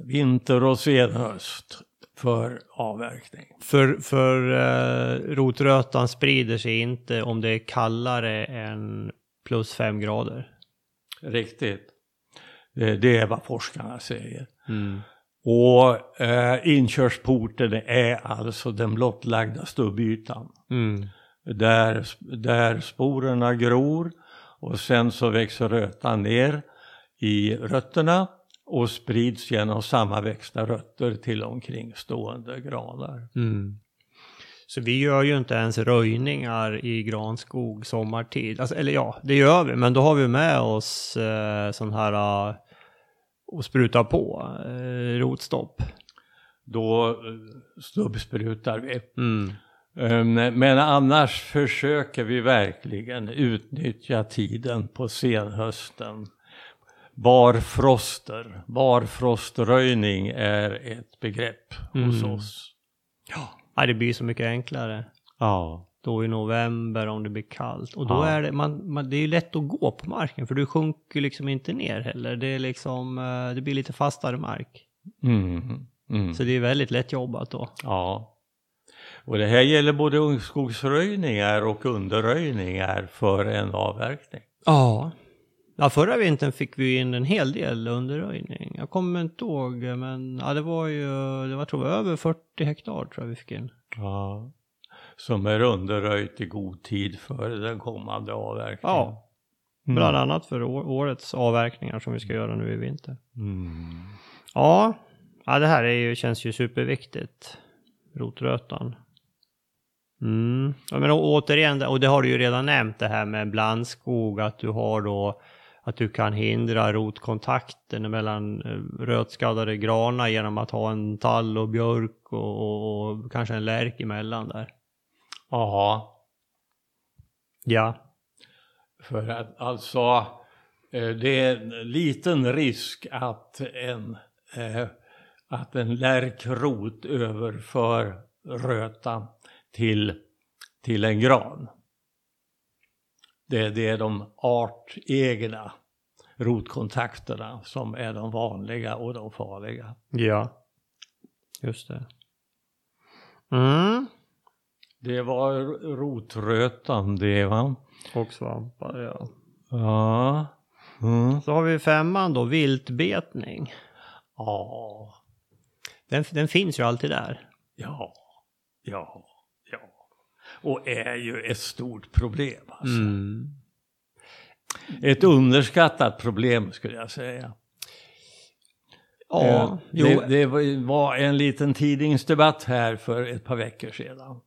Speaker 2: vinter och senhöst för avverkning.
Speaker 1: För, för eh, rotrötan sprider sig inte om det är kallare än plus fem grader.
Speaker 2: Riktigt. Det, det är vad forskarna säger.
Speaker 1: Mm.
Speaker 2: Och eh, inkörsporten är alltså den blottlagda stubbytan.
Speaker 1: Mm.
Speaker 2: Där, där sporerna gror och sen så växer rötan ner i rötterna och sprids genom sammanväxta rötter till omkringstående granar.
Speaker 1: Mm. Så vi gör ju inte ens röjningar i granskog sommartid. Alltså, eller ja, det gör vi, men då har vi med oss eh, sån här eh, och spruta på eh, rotstopp.
Speaker 2: Då eh, stubbsprutar vi.
Speaker 1: Mm.
Speaker 2: Eh, Men annars försöker vi verkligen utnyttja tiden på senhösten barfroster. Barfroströjning är ett begrepp hos
Speaker 1: Mm.
Speaker 2: oss.
Speaker 1: Ja, det blir så mycket enklare.
Speaker 2: Ja.
Speaker 1: Då i november om det blir kallt. Och då
Speaker 2: Ja.
Speaker 1: är det, man, man, det är ju lätt att gå på marken för du sjunker liksom inte ner heller. Det är liksom, eh, det blir lite fastare mark.
Speaker 2: Mm. Mm.
Speaker 1: Så det är väldigt lätt jobbat då.
Speaker 2: Ja. Och det här gäller både ungskogsröjningar och underröjningar för en avverkning.
Speaker 1: Ja. Ja, förra vintern fick vi in en hel del underröjning. Jag kommer inte ihåg, men ja, det var ju, det var tror jag över 40 hektar tror jag vi fick in.
Speaker 2: Ja. Som är underröjt i god tid för den kommande avverkningen.
Speaker 1: Ja,
Speaker 2: Mm.
Speaker 1: bland annat för årets avverkningar som vi ska göra nu i vinter.
Speaker 2: Mm.
Speaker 1: Ja, ja det här är ju, känns ju superviktigt. Rotrötan. Mm. Ja, men återigen, och det har du ju redan nämnt det här med blandskog, att du har då att du kan hindra rotkontakten mellan eh, rötskadade granar genom att ha en tall och björk och, och, och kanske en lärk emellan där.
Speaker 2: Ja,
Speaker 1: Ja.
Speaker 2: för att alltså eh, det är en liten risk att en, eh, att en lärkrot överför rötan till, till en gran. Det, det är de artegna rotkontakterna som är de vanliga och de farliga.
Speaker 1: Ja. Just det. Mm.
Speaker 2: Det var rotrötan det va?
Speaker 1: Och svampar, ja.
Speaker 2: Ja. Mm.
Speaker 1: Så har vi femman då, viltbetning.
Speaker 2: Ja.
Speaker 1: Den, den finns ju alltid där.
Speaker 2: Ja. Ja. Ja. Och är ju ett stort problem alltså.
Speaker 1: Mm.
Speaker 2: Ett underskattat problem skulle jag säga.
Speaker 1: Ja,
Speaker 2: Eh,
Speaker 1: jo.
Speaker 2: det, det var- en liten tidningsdebatt här för ett par veckor sedan.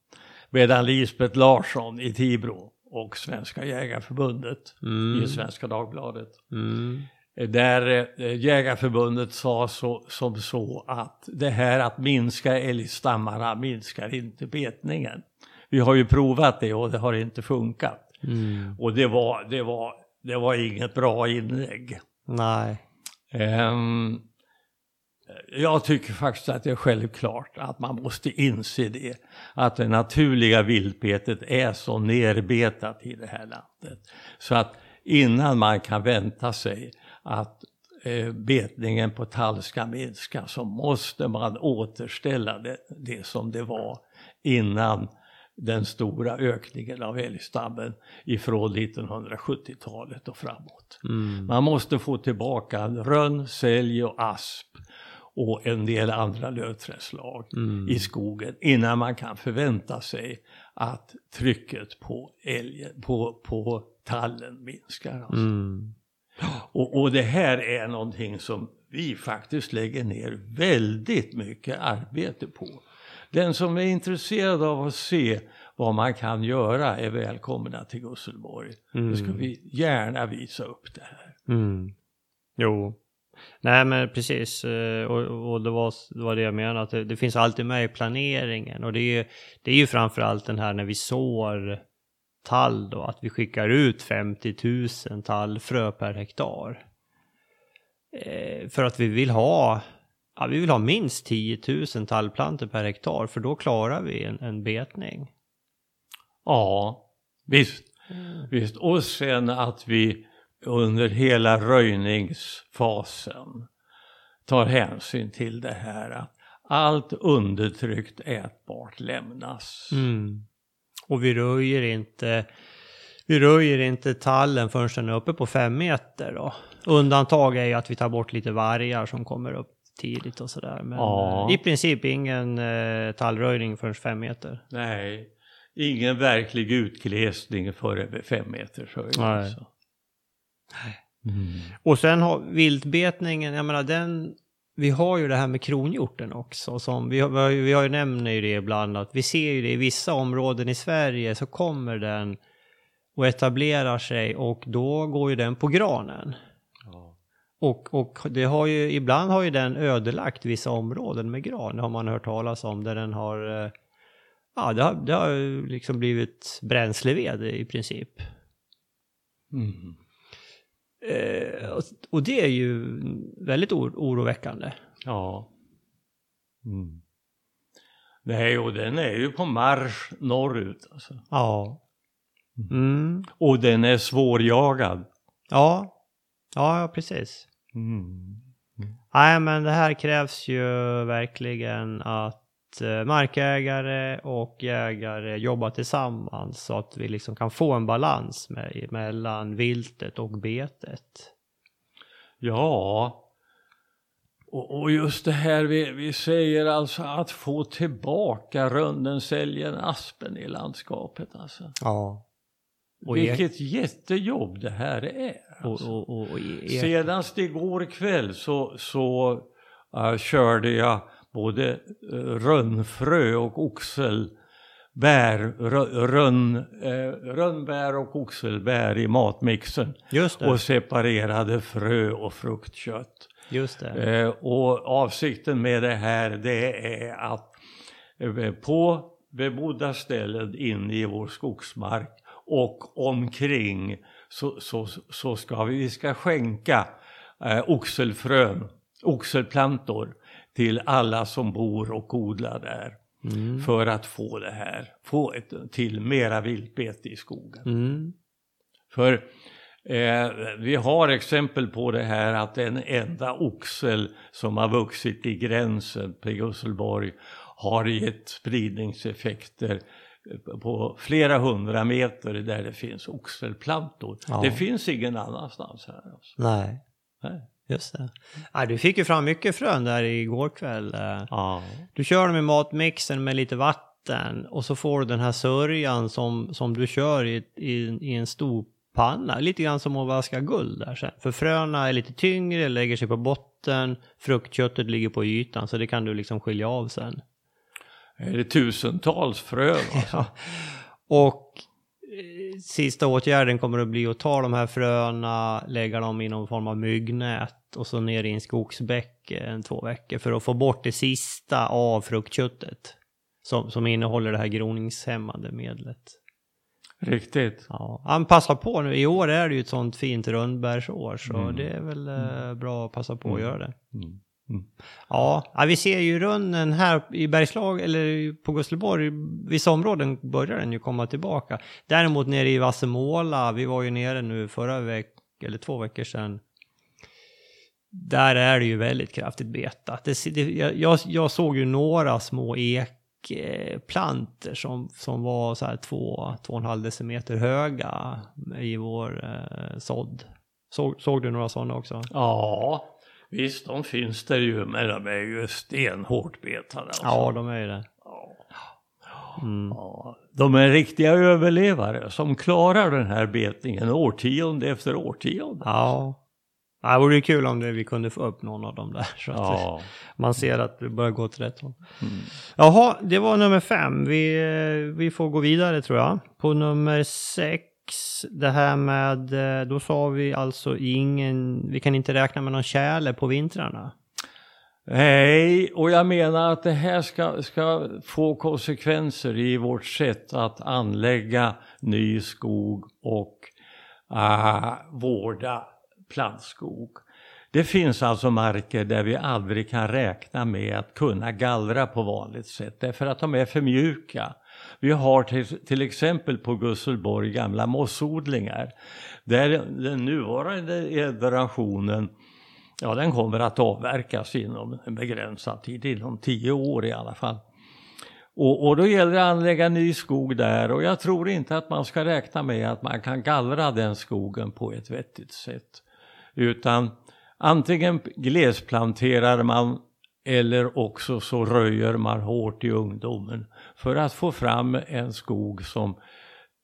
Speaker 2: Medan Lisbeth Larsson i Tibro och Svenska Jägarförbundet
Speaker 1: Mm.
Speaker 2: i Svenska Dagbladet.
Speaker 1: Mm.
Speaker 2: Där eh, Jägarförbundet sa så, som så att det här att minska älgstammarna minskar inte betningen. Vi har ju provat det och det har inte funkat.
Speaker 1: Mm.
Speaker 2: Och det var, det var, det var inget bra inlägg.
Speaker 1: Nej.
Speaker 2: Ehm, jag tycker faktiskt att det är självklart att man måste inse det. Att det naturliga viltbetet är så nerbetat i det här landet. Så att innan man kan vänta sig att eh, betningen på tall ska minska så måste man återställa det, det som det var innan den stora ökningen av älgstammen ifrån 1970-talet och framåt.
Speaker 1: Mm.
Speaker 2: Man måste få tillbaka rönn, sälj och asp och en del andra lövträdslag
Speaker 1: Mm.
Speaker 2: i skogen innan man kan förvänta sig att trycket på, älgen, på, på tallen minskar. Alltså.
Speaker 1: Mm.
Speaker 2: Och, och det här är någonting som vi faktiskt lägger ner väldigt mycket arbete på. Den som är intresserad av att se vad man kan göra är välkomna till Gusselborg. Då ska
Speaker 1: Mm.
Speaker 2: vi gärna visa upp det här.
Speaker 1: Mm. Jo. Nej men precis, eh, och, och det, var, det var det jag menade, att det, det finns alltid med i planeringen. Och det är, det är ju framförallt den här när vi sår tall då, att vi skickar ut 50 000 tallfrö per hektar. Eh, för att vi vill ha, ja, vi vill ha minst 10 000 tallplantor per hektar, för då klarar vi en, en betning.
Speaker 2: Ja, visst. visst. Och sen att vi under hela röjningsfasen tar hänsyn till det här att allt undertryckt ätbart lämnas.
Speaker 1: Mm. Och vi röjer inte vi röjer inte tallen förrän den är uppe på fem meter då. Undantag är ju att vi tar bort lite vargar som kommer upp tidigt och sådär. Men
Speaker 2: Ja.
Speaker 1: eh, i princip ingen eh, tallröjning förrän fem meter.
Speaker 2: Nej, ingen verklig utglesning för över fem meters höjd.
Speaker 1: Nej.
Speaker 2: Alltså. Mm.
Speaker 1: Och sen har viltbetningen, jag menar den, vi har ju det här med kronhjorten också. Som, vi, har, vi, har, ju- vi har ju nämnt det ibland att vi ser ju det i vissa områden i Sverige så kommer den och etablerar sig och då går ju den på granen. Och, och det har ju, ibland har ju den ödelagt vissa områden med gran, har man hört talas om, där den har, eh, ja det har, det har liksom blivit bränsleved i princip.
Speaker 2: Mm.
Speaker 1: Eh, och, och det är ju väldigt or oroväckande.
Speaker 2: Ja. Mm. Nej, och den är ju på marsch norrut. Alltså.
Speaker 1: Ja. Mm.
Speaker 2: Och den är svårjagad.
Speaker 1: Ja. Ja, precis.
Speaker 2: Mm.
Speaker 1: Nej, men det här krävs ju verkligen att eh, markägare och jägare jobbar tillsammans så att vi liksom kan få en balans med, mellan viltet och betet.
Speaker 2: Ja, och, och just det här vi, vi säger alltså att få tillbaka rönnen, säljen, aspen i landskapet alltså.
Speaker 1: Ja.
Speaker 2: Och Vilket jättejobb det här är. Alltså.
Speaker 1: Och, och, och,
Speaker 2: Senast igår kväll så, så uh, körde jag både uh, rönnfrö och oxelbär, rönn, uh, rönnbär och oxelbär i matmixen. Och separerade frö och fruktkött.
Speaker 1: Just det.
Speaker 2: Uh, och avsikten med det här det är att uh, på bebodda ställen inne i vår skogsmark och omkring så, så, så ska vi, vi ska skänka eh, oxelfrön, oxelplantor till alla som bor och odlar där. Mm. För att få det här, få ett, till mera viltbete i skogen.
Speaker 1: Mm.
Speaker 2: För eh, vi har exempel på det här att en enda oxel som har vuxit i gränsen på Gusselborg har gett spridningseffekter på flera hundra meter där det finns oxelplantor. Ja. Det finns ingen annanstans här. Alltså.
Speaker 1: Nej.
Speaker 2: Nej.
Speaker 1: Just det. Ja, du fick ju fram mycket frön där igår kväll.
Speaker 2: Ja.
Speaker 1: Du kör med matmixen med lite vatten och så får du den här sörjan som, som du kör i, i, i en stor panna. Lite grann som att vaska guld där sen. För fröna är lite tyngre, lägger sig på botten, fruktköttet ligger på ytan så det kan du liksom skilja av sen
Speaker 2: är det tusentals frön. Alltså.
Speaker 1: Ja. Och eh, sista åtgärden kommer att bli att ta de här fröna, lägga dem i någon form av myggnät och så ner i en skogsbäck en två veckor för att få bort det sista av fruktköttet som, som innehåller det här groningshämmande medlet.
Speaker 2: Riktigt.
Speaker 1: Ja, han passar på nu. I år är det ju ett sånt fint rönnbärsår så mm. det är väl eh, bra att passa på att mm. göra det.
Speaker 2: Mm. Mm.
Speaker 1: Ja, vi ser ju runnen här i Bergslag eller på Gustleborg, Vissa områden börjar den ju komma tillbaka. Däremot nere i Vassemåla, vi var ju nere nu förra veckan, eller två veckor sedan. Där är det ju väldigt kraftigt betat. Det, det, jag, jag såg ju några små ekplanter som, som var så här två, två och en halv decimeter höga i vår eh, sådd. Såg, såg du några sådana också?
Speaker 2: Ja, Visst, de finns där ju, men de är ju stenhårt betade. Alltså.
Speaker 1: Ja, de är ju det.
Speaker 2: Mm. Ja, de är riktiga överlevare som klarar den här betningen årtionde efter årtionde.
Speaker 1: Ja. Ja, det vore kul om det, vi kunde få upp någon av dem där. Så
Speaker 2: ja.
Speaker 1: att man ser att det börjar gå åt rätt håll.
Speaker 2: Mm.
Speaker 1: Jaha, det var nummer fem. Vi, vi får gå vidare tror jag. På nummer sex det här med, eh, då sa vi alltså ingen, vi kan inte räkna med någon tjäle på vintrarna.
Speaker 2: Nej, och jag menar att det här ska, ska få konsekvenser i vårt sätt att anlägga ny skog och uh, vårda plantskog. Det finns alltså marker där vi aldrig kan räkna med att kunna gallra på vanligt sätt därför att de är för mjuka. Vi har till, till exempel på Gusselborg gamla mossodlingar där den nuvarande generationen Ja, den kommer att avverkas inom en begränsad tid, inom tio år i alla fall. Och, och, då gäller det att anlägga ny skog där och jag tror inte att man ska räkna med att man kan gallra den skogen på ett vettigt sätt. Utan antingen glesplanterar man eller också så röjer man hårt i ungdomen för att få fram en skog som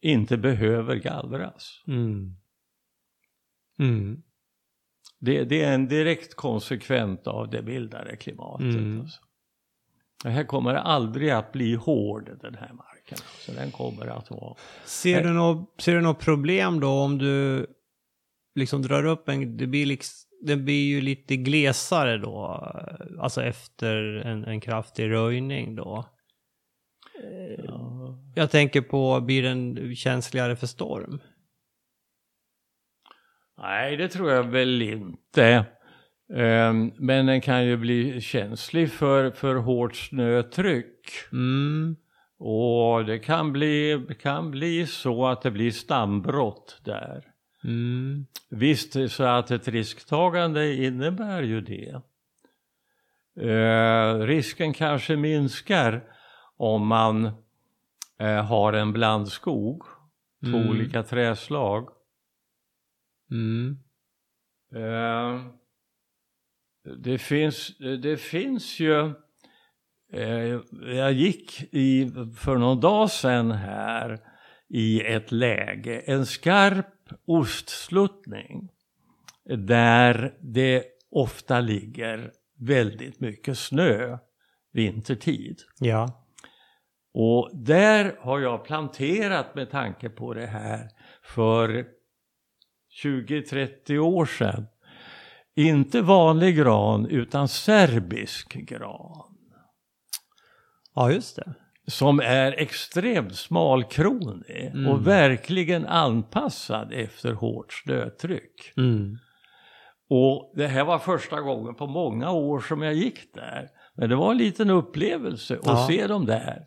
Speaker 2: inte behöver gallras.
Speaker 1: Mm. Mm.
Speaker 2: Det, det, är en direkt konsekvent av det bildade klimatet. Mm. Alltså. Det här kommer aldrig att bli hård den här marken. Så den kommer att vara...
Speaker 1: Ser du något, något problem då om du liksom drar upp en, det blir liksom det blir ju lite glesare då, alltså efter en, en kraftig röjning då. Ja. Jag tänker på, blir den känsligare för storm?
Speaker 2: Nej, det tror jag väl inte. Ehm, Men den kan ju bli känslig för, för hårt snötryck.
Speaker 1: Mm.
Speaker 2: Och det kan bli, kan bli så att det blir stambrott där.
Speaker 1: Mm.
Speaker 2: Visst, så att ett risktagande innebär ju det. Eh, risken kanske minskar om man eh, har en blandskog, två
Speaker 1: Mm.
Speaker 2: olika träslag.
Speaker 1: Mm.
Speaker 2: Eh, det, finns, det finns ju, eh, jag gick i, för någon dag sedan här i ett läge, en skarp ostsluttning där det ofta ligger väldigt mycket snö vintertid.
Speaker 1: Ja.
Speaker 2: Och där har jag planterat med tanke på det här för 20-30 år sedan. Inte vanlig gran utan serbisk gran.
Speaker 1: Ja, just det.
Speaker 2: Som är extremt smalkronig
Speaker 1: Mm.
Speaker 2: och verkligen anpassad efter hårt snötryck.
Speaker 1: Mm.
Speaker 2: Och det här var första gången på många år som jag gick där. Men det var en liten upplevelse att
Speaker 1: Ja.
Speaker 2: se de där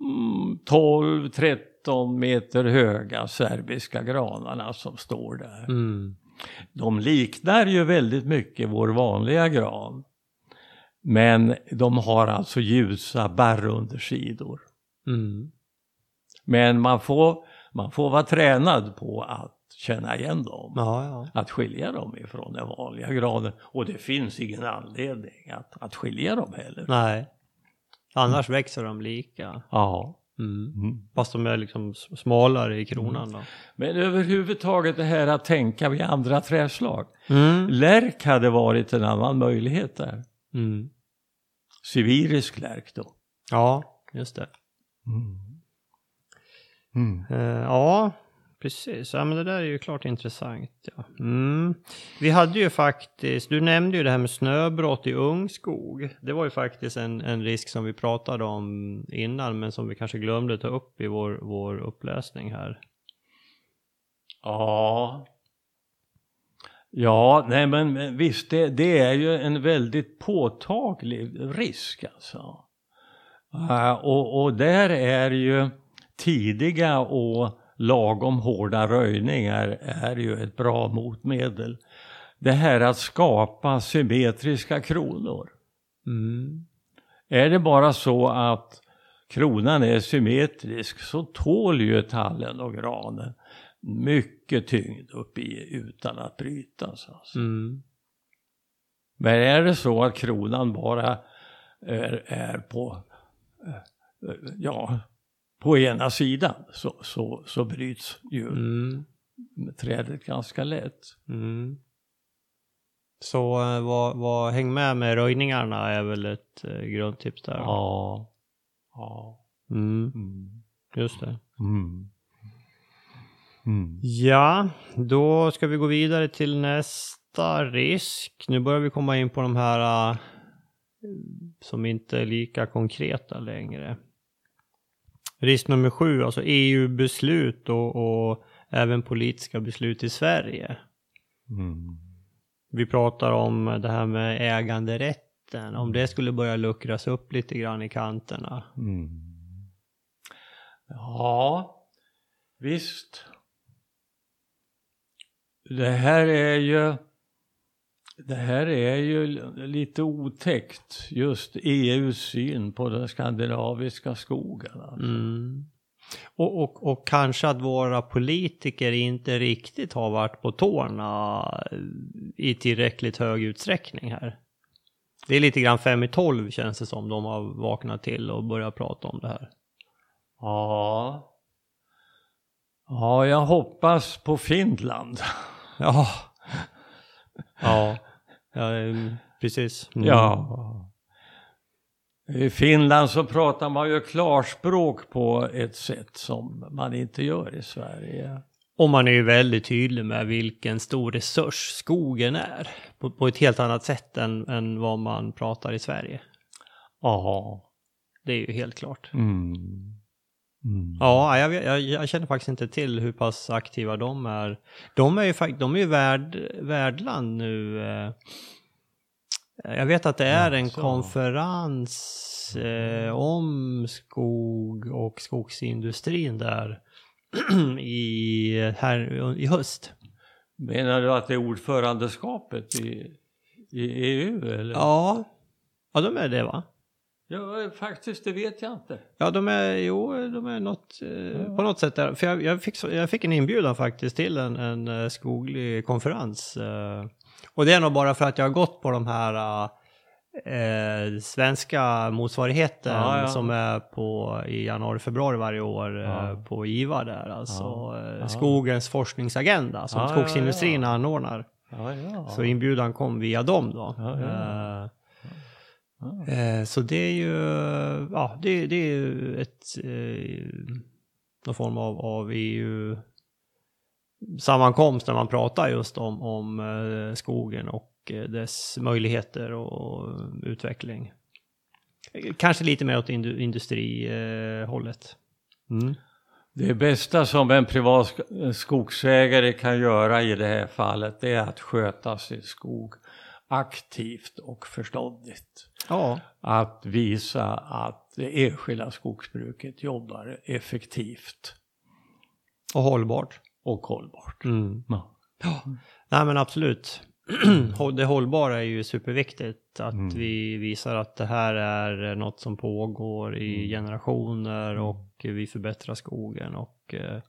Speaker 2: mm, 12-13 meter höga serbiska granarna som står där.
Speaker 1: Mm.
Speaker 2: De liknar ju väldigt mycket vår vanliga gran. Men de har alltså ljusa barrundersidor.
Speaker 1: Mm.
Speaker 2: Men man får, man får vara tränad på att känna igen dem.
Speaker 1: Ja, ja.
Speaker 2: att skilja dem ifrån den vanliga granen. Och det finns ingen anledning att, att skilja dem heller.
Speaker 1: Nej. Annars växer de lika.
Speaker 2: Ja.
Speaker 1: Mm.
Speaker 2: Mm.
Speaker 1: Fast de är liksom smalare i kronan då.
Speaker 2: Men överhuvudtaget det här att tänka vid andra träslag.
Speaker 1: Mm.
Speaker 2: Lärk hade varit en annan möjlighet där.
Speaker 1: Mm.
Speaker 2: Sibirisk lärk då.
Speaker 1: Ja, just det.
Speaker 2: Mm.
Speaker 1: Eh, ja, precis. Ja, men det där är ju klart intressant. Ja. Mm. Vi hade ju faktiskt, du nämnde ju det här med snöbrott i ungskog. Det var ju faktiskt en, en risk som vi pratade om innan, men som vi kanske glömde ta upp i vår, vår uppläsning här.
Speaker 2: Ja. Ja, nej men visst, det, det är ju en väldigt påtaglig risk alltså. Eh, och, och där är ju tidiga och lagom hårda röjningar är ju ett bra motmedel. Det här att skapa symmetriska kronor.
Speaker 1: Mm.
Speaker 2: Är det bara så att kronan är symmetrisk så tål ju tallen och granen mycket tyngd upp i utan att brytas. Alltså.
Speaker 1: Mm.
Speaker 2: Men är det så att kronan bara är, är på, eh, ja, på ena sidan så, så, så bryts ju
Speaker 1: Mm.
Speaker 2: trädet ganska lätt.
Speaker 1: Mm. Så eh, vad, vad, häng med med röjningarna är väl ett eh, grundtips där.
Speaker 2: Ja. ja.
Speaker 1: Mm.
Speaker 2: Mm.
Speaker 1: Just det.
Speaker 2: Mm.
Speaker 1: Ja, då ska vi gå vidare till nästa risk. Nu börjar vi komma in på de här eh, som inte är lika konkreta längre. Risk nummer sju, alltså EU-beslut och, och även politiska beslut i Sverige.
Speaker 2: Mm.
Speaker 1: Vi pratar om det här med äganderätten, om det skulle börja luckras upp lite grann i kanterna.
Speaker 2: Mm. Ja, visst. Det här är ju det här är ju lite otäckt, just EUs syn på de skandinaviska skogarna.
Speaker 1: Mm. Och, och, och kanske att våra politiker inte riktigt har varit på tårna i tillräckligt hög utsträckning här. Det är lite grann fem i tolv känns det som de har vaknat till och börjat prata om det här.
Speaker 2: Ja. Ja, jag hoppas på Finland.
Speaker 1: Ja. Ja, ja mm, precis. Mm.
Speaker 2: Ja. I Finland så pratar man ju klarspråk på ett sätt som man inte gör i Sverige.
Speaker 1: Och man är ju väldigt tydlig med vilken stor resurs skogen är. På, på ett helt annat sätt än, än vad man pratar i Sverige.
Speaker 2: Ja.
Speaker 1: Det är ju helt klart.
Speaker 2: Mm. Mm.
Speaker 1: Ja, jag, jag, jag känner faktiskt inte till hur pass aktiva de är. De är ju, de är ju värd, värdland nu. eh. Jag vet att det är en
Speaker 2: Jaså.
Speaker 1: konferens eh, om skog och skogsindustrin där i, här i höst.
Speaker 2: Menar du att det är ordförandeskapet i, i EU eller?
Speaker 1: Ja, ja de är det va?
Speaker 2: Ja, faktiskt det vet jag inte.
Speaker 1: Ja, de är, jo, de är något, eh, på något sätt där. För jag, jag, fick, jag fick en inbjudan faktiskt till en, en eh, skoglig konferens. Eh, och det är nog bara för att jag har gått på de här eh, svenska motsvarigheten
Speaker 2: Ja, ja.
Speaker 1: som är på i januari, februari varje år eh,
Speaker 2: Ja.
Speaker 1: på IVA där. Alltså eh, skogens forskningsagenda som skogsindustrin anordnar. Så inbjudan kom via dem då. Eh, Så det är ju, ja, det, det är ju ett, eh, någon form av, av EU sammankomst när man pratar just om, om eh, skogen och dess möjligheter och utveckling. Kanske lite mer åt indu, industrihållet. Mm.
Speaker 2: Det bästa som en privat sk- skogsägare kan göra i det här fallet det är att sköta sin skog aktivt och förståndigt.
Speaker 1: Ja,
Speaker 2: Att visa att det enskilda skogsbruket jobbar effektivt
Speaker 1: och hållbart.
Speaker 2: och hållbart.
Speaker 1: Mm.
Speaker 2: Ja.
Speaker 1: Nej men absolut. Det hållbara är ju superviktigt. Att
Speaker 2: Mm.
Speaker 1: vi visar att det här är något som pågår i
Speaker 2: Mm.
Speaker 1: generationer och vi förbättrar skogen och eh,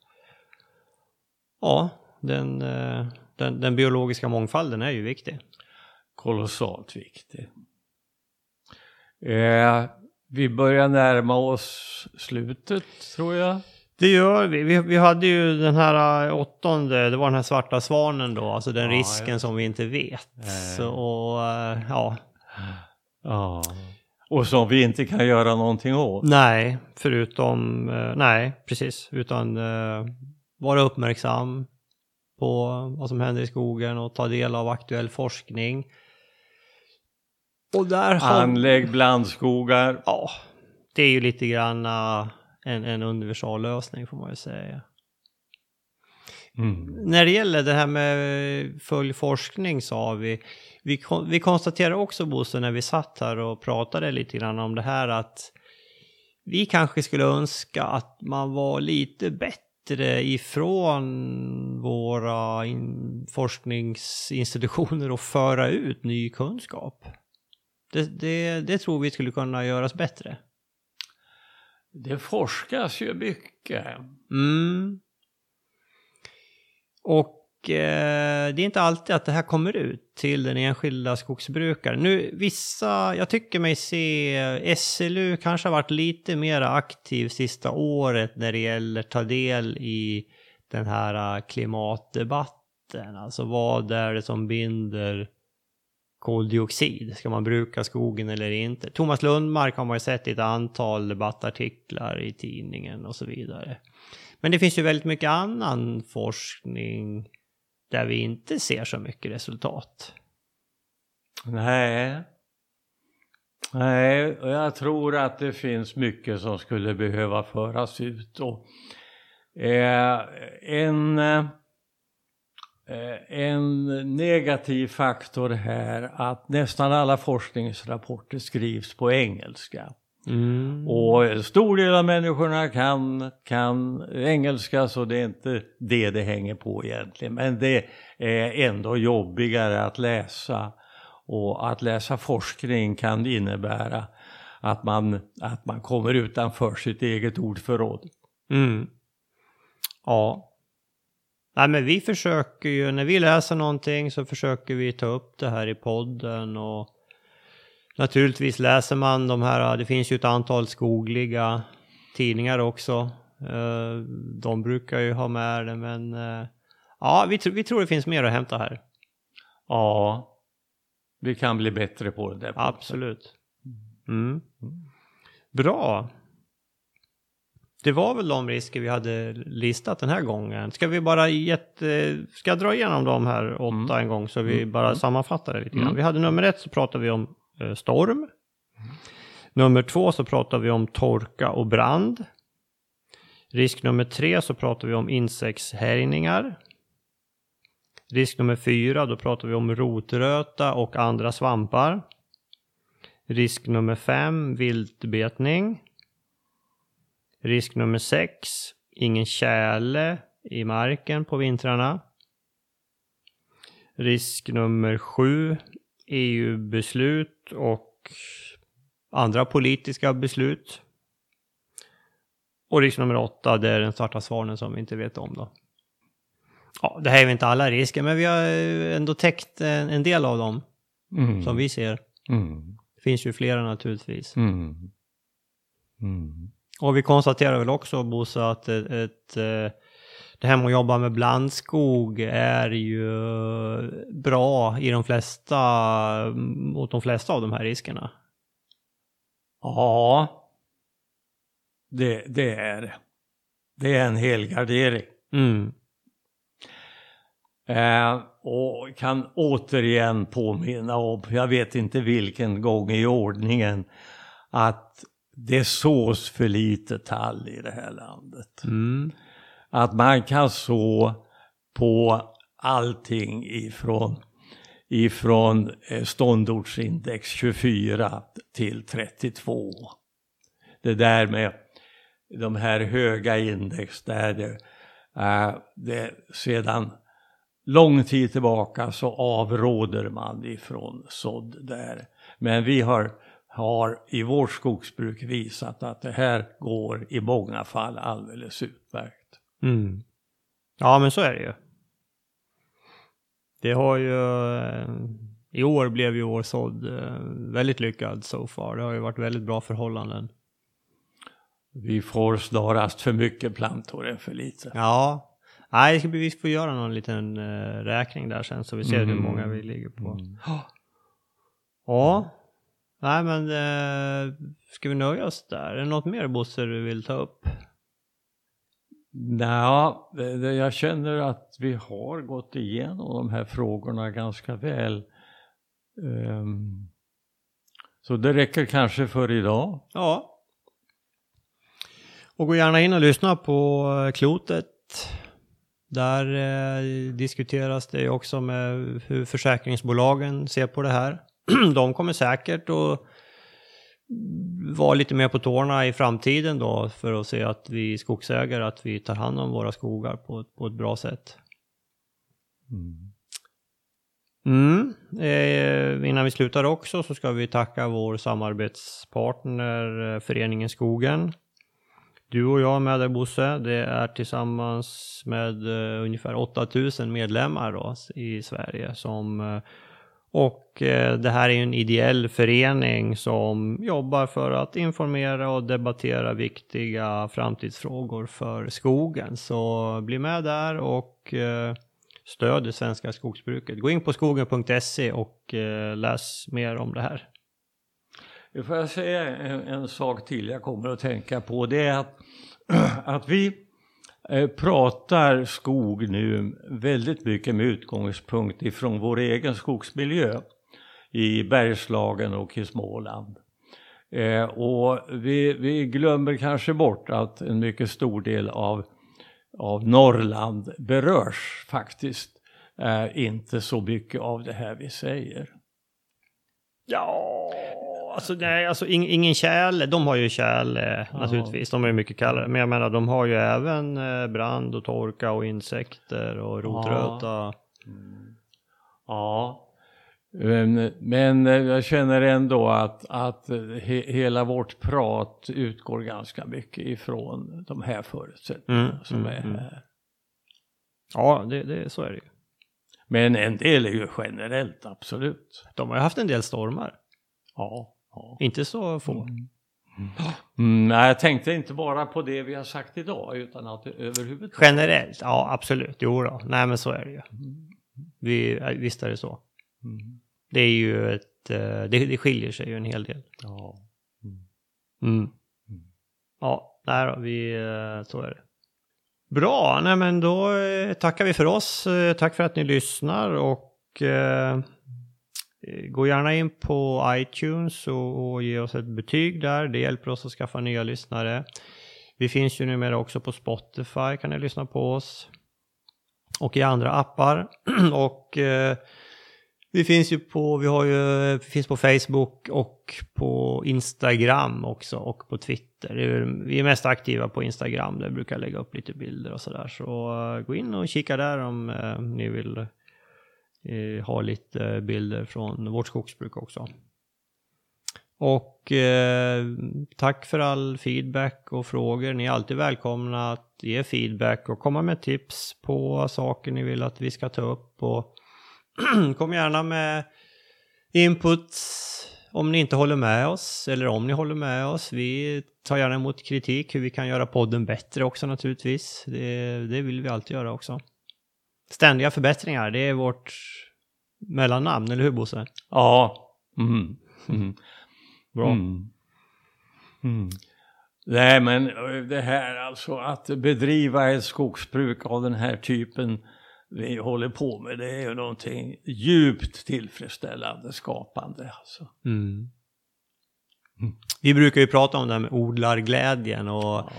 Speaker 1: ja, den, eh, den, den biologiska mångfalden är ju viktig.
Speaker 2: Kolossalt viktig. Eh, vi börjar närma oss slutet tror jag.
Speaker 1: Det gör vi. vi. Vi hade ju den här eh, åttonde, det var den här svarta svanen då, alltså den
Speaker 2: Ja,
Speaker 1: risken
Speaker 2: just
Speaker 1: som vi inte vet. Så, och, eh, ja,
Speaker 2: Ja. Och som vi inte kan göra någonting åt.
Speaker 1: Nej, förutom, eh, nej, precis, utan vara uppmärksam på vad som händer i skogen och ta del av aktuell forskning. Och där har...
Speaker 2: Anlägg blandskogar.
Speaker 1: Ja, det är ju lite grann eh, en, en universallösning får man ju säga.
Speaker 2: Mm.
Speaker 1: När det gäller det här med följdforskning sa vi, vi, vi konstaterade också Bosse när vi satt här och pratade lite grann om det här att vi kanske skulle önska att man var lite bättre ifrån våra in, forskningsinstitutioner och föra ut ny kunskap. Det, det, det tror vi skulle kunna göras bättre.
Speaker 2: Det forskas ju mycket.
Speaker 1: Mm. Och eh, det är inte alltid att det här kommer ut till den enskilda skogsbrukaren. Nu vissa, jag tycker mig se SLU kanske har varit lite mer aktiv sista året när det gäller ta del i den här eh, klimatdebatten. Alltså vad är det som binder koldioxid? Ska man bruka skogen eller inte? Thomas Lundmark har man ju sett i ett antal debattartiklar i tidningen och så vidare. Men det finns ju väldigt mycket annan forskning där vi inte ser så mycket resultat.
Speaker 2: Nej. Nej, och jag tror att det finns mycket som skulle behöva föras ut. Och, eh, en, eh, en negativ faktor här att nästan alla forskningsrapporter skrivs på engelska.
Speaker 1: Mm.
Speaker 2: Och en stor del av människorna kan, kan engelska så det är inte det det hänger på egentligen. Men det är ändå jobbigare att läsa. Och att läsa forskning kan innebära att man, att man kommer utanför sitt eget ordförråd.
Speaker 1: Mm. Ja. Nej men vi försöker ju, när vi läser någonting så försöker vi ta upp det här i podden och naturligtvis läser man de här, det finns ju ett antal skogliga tidningar också. Eh, De brukar ju ha med det men eh, ja, vi, vi tror det finns mer att hämta här.
Speaker 2: Ja, vi kan bli bättre på det där.
Speaker 1: Absolut. Mm. Bra. Det var väl de risker vi hade listat den här gången. Ska vi bara gett, eh, ska jag dra igenom de här åtta
Speaker 2: Mm.
Speaker 1: en gång så vi
Speaker 2: Mm.
Speaker 1: bara
Speaker 2: Mm.
Speaker 1: sammanfattar det lite grann.
Speaker 2: Mm.
Speaker 1: Vi hade nummer ett så pratade vi om eh, storm. Nummer två så pratade vi om torka och brand. Risk nummer tre så pratar vi om insektshärjningar. Risk nummer fyra, då pratar vi om rotröta och andra svampar. Risk nummer fem, viltbetning. Risk nummer sex, ingen tjäle i marken på vintrarna. Risk nummer sju, EU-beslut och andra politiska beslut. Och risk nummer åtta, det är den svarta svanen som vi inte vet om då. Ja, det här är väl inte alla risker, men vi har ändå täckt en, en del av dem
Speaker 2: Mm.
Speaker 1: som vi ser.
Speaker 2: Mm.
Speaker 1: Det finns ju flera naturligtvis.
Speaker 2: Mm.
Speaker 1: Och vi konstaterar väl också, Bosse, att ett, ett, eh, det här med att jobba med blandskog är ju bra i de flesta, mot de flesta av de här riskerna.
Speaker 2: Ja, det, det är det. Det är en helgardering.
Speaker 1: Mm.
Speaker 2: Eh, och kan återigen påminna om, jag vet inte vilken gång i ordningen, att det sås för lite tall i det här landet.
Speaker 1: Mm.
Speaker 2: Att man kan så på allting ifrån, ifrån eh, ståndortsindex 24 till 32. Det där med de här höga index där det, eh, det sedan lång tid tillbaka så avråder man ifrån sådd där. Men vi har, har i vårt skogsbruk visat att det här går i många fall alldeles utmärkt.
Speaker 1: Mm. Ja, men så är det ju. Det har ju... eh, I år blev ju vår sådd eh, väldigt lyckad so far. Det har ju varit väldigt bra förhållanden.
Speaker 2: Vi får snarast för mycket plantor än för lite.
Speaker 1: Ja. Nej, vi får göra någon liten uh, räkning där sen så vi ser hur
Speaker 2: Mm.
Speaker 1: många vi ligger på.
Speaker 2: Mm.
Speaker 1: Ja. Nej, men uh, ska vi nöja oss där? Är det något mer Bosse du vill ta upp?
Speaker 2: Det- jag känner att vi har gått igenom de här frågorna ganska väl. Ehm, så det räcker kanske för idag.
Speaker 1: Ja. Och gå gärna in och lyssna på eh, Klotet. Där eh, diskuteras det också med hur försäkringsbolagen ser på det här. De kommer säkert att vara lite mer på tårna i framtiden då för att se att vi skogsägare, att vi tar hand om våra skogar på, på ett bra sätt.
Speaker 2: Mm.
Speaker 1: Mm. Eh, innan vi slutar också så ska vi tacka vår samarbetspartner eh, Föreningen Skogen. Du och jag med där Bosse, det är tillsammans med eh, ungefär 8000 medlemmar då, i Sverige som eh, och eh, det här är ju en ideell förening som jobbar för att informera och debattera viktiga framtidsfrågor för skogen. Så bli med där och eh, stöd det svenska skogsbruket. Gå in på skogen.se och eh, läs mer om det här.
Speaker 2: Får jag säga en, en sak till jag kommer att tänka på. Det är att, att vi Eh, pratar skog nu väldigt mycket med utgångspunkt ifrån vår egen skogsmiljö i Bergslagen och i Småland. Eh, och vi, vi glömmer kanske bort att en mycket stor del av, av Norrland berörs faktiskt eh, inte så mycket av det här vi säger.
Speaker 1: Ja, alltså nej, alltså ing, ingen kärl. De har ju kärl eh, naturligtvis. De är ju mycket kallare. Men jag menar, de har ju även eh, brand och torka och insekter och rotröta.
Speaker 2: Ja, men, men eh, jag känner ändå att, att he, hela vårt prat utgår ganska mycket ifrån de här förutsättningarna
Speaker 1: Mm,
Speaker 2: som
Speaker 1: mm,
Speaker 2: är
Speaker 1: mm.
Speaker 2: här.
Speaker 1: Ja, det, det, så är det ju.
Speaker 2: Men en del är ju generellt, absolut.
Speaker 1: De har ju haft en del stormar.
Speaker 2: Ja. Ja.
Speaker 1: Inte så få.
Speaker 2: Mm, nej, jag tänkte inte bara på det vi har sagt idag utan att överhuvudtaget.
Speaker 1: Generellt, ja absolut. Jo då. Nej men så är det ju. Vi, ja, visst är det så.
Speaker 2: Mm.
Speaker 1: Det är ju ett, eh, det, det skiljer sig ju en hel del.
Speaker 2: Ja.
Speaker 1: Mm. Ja, nej då, vi, eh, så är det. Bra, nej men då eh, tackar vi för oss. Tack för att ni lyssnar och eh, Eh, gå gärna in på iTunes och, och ge oss ett betyg där. Det hjälper oss att skaffa nya lyssnare. Vi finns ju numera också på Spotify, kan ni lyssna på oss. Och i andra appar. och eh, vi finns ju på, vi har ju, vi finns på Facebook och på Instagram också och på Twitter. Vi är mest aktiva på Instagram där vi brukar lägga upp lite bilder och sådär. Så eh, gå in och kika där om eh, ni vill eh, har lite bilder från vårt skogsbruk också. Och eh, tack för all feedback och frågor. Ni är alltid välkomna att ge feedback och komma med tips på saker ni vill att vi ska ta upp. Och Kom gärna med input om ni inte håller med oss eller om ni håller med oss. Vi tar gärna emot kritik hur vi kan göra podden bättre också naturligtvis. Det, det vill vi alltid göra också. Ständiga förbättringar, det är vårt mellannamn, eller hur Bosse?
Speaker 2: Ja. Mm. Mm. Bra. Mm. Nej, men det här alltså att bedriva ett skogsbruk av den här typen vi håller på med det är ju någonting djupt tillfredsställande, skapande. Alltså. Mm.
Speaker 1: Mm. Vi brukar ju prata om det här med odlarglädjen och ja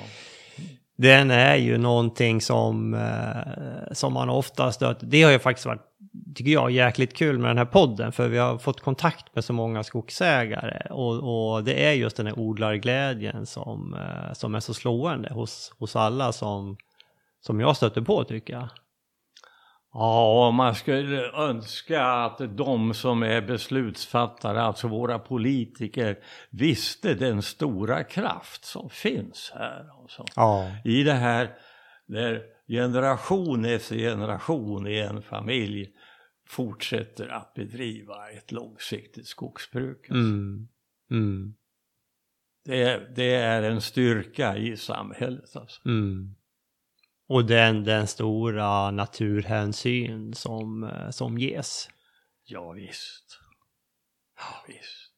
Speaker 1: den är ju någonting som, eh, som man ofta stöter. Det har ju faktiskt varit, tycker jag, jäkligt kul med den här podden för vi har fått kontakt med så många skogsägare och, och det är just den här odlarglädjen som, eh, som är så slående hos, hos alla som, som jag stöter på tycker jag.
Speaker 2: Ja, man skulle önska att de som är beslutsfattare, alltså våra politiker, visste den stora kraft som finns här. Alltså. Ja. I det här där generation efter generation i en familj fortsätter att bedriva ett långsiktigt skogsbruk. Alltså. Mm. Mm. Det, det, är en styrka i samhället. Alltså. Mm.
Speaker 1: Och den, den stora naturhänsyn som, eh, som ges.
Speaker 2: Ja, visst. Ja, visst.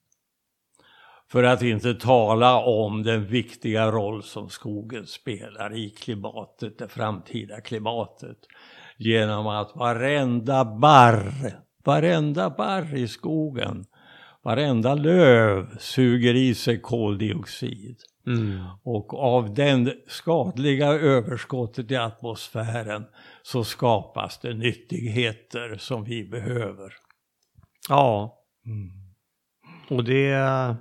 Speaker 2: För att inte tala om den viktiga roll som skogen spelar i klimatet, det framtida klimatet. Genom att varenda barr, varenda barr i skogen, varenda löv suger i sig koldioxid. Mm. Och av den skadliga överskottet i atmosfären så skapas det nyttigheter som vi behöver.
Speaker 1: Ja. Mm. Och det...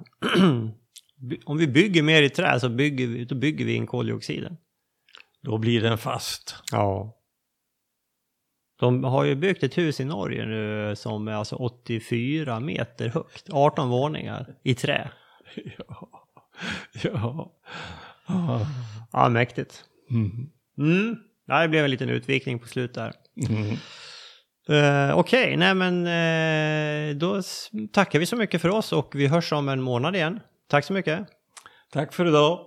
Speaker 1: om vi bygger mer i trä så bygger vi, då bygger vi in koldioxiden.
Speaker 2: Då blir den fast.
Speaker 1: Ja. De har ju byggt ett hus i Norge nu som är alltså 84 meter högt, 18 våningar i trä. Ja.
Speaker 2: ja.
Speaker 1: Ja, mäktigt. Mm. Mm. Ja, det blev en liten utvikning på slutet där. Mm. Uh, Okej, okay. nej men uh, då tackar vi så mycket för oss och vi hörs om en månad igen. Tack så mycket.
Speaker 2: Tack för idag.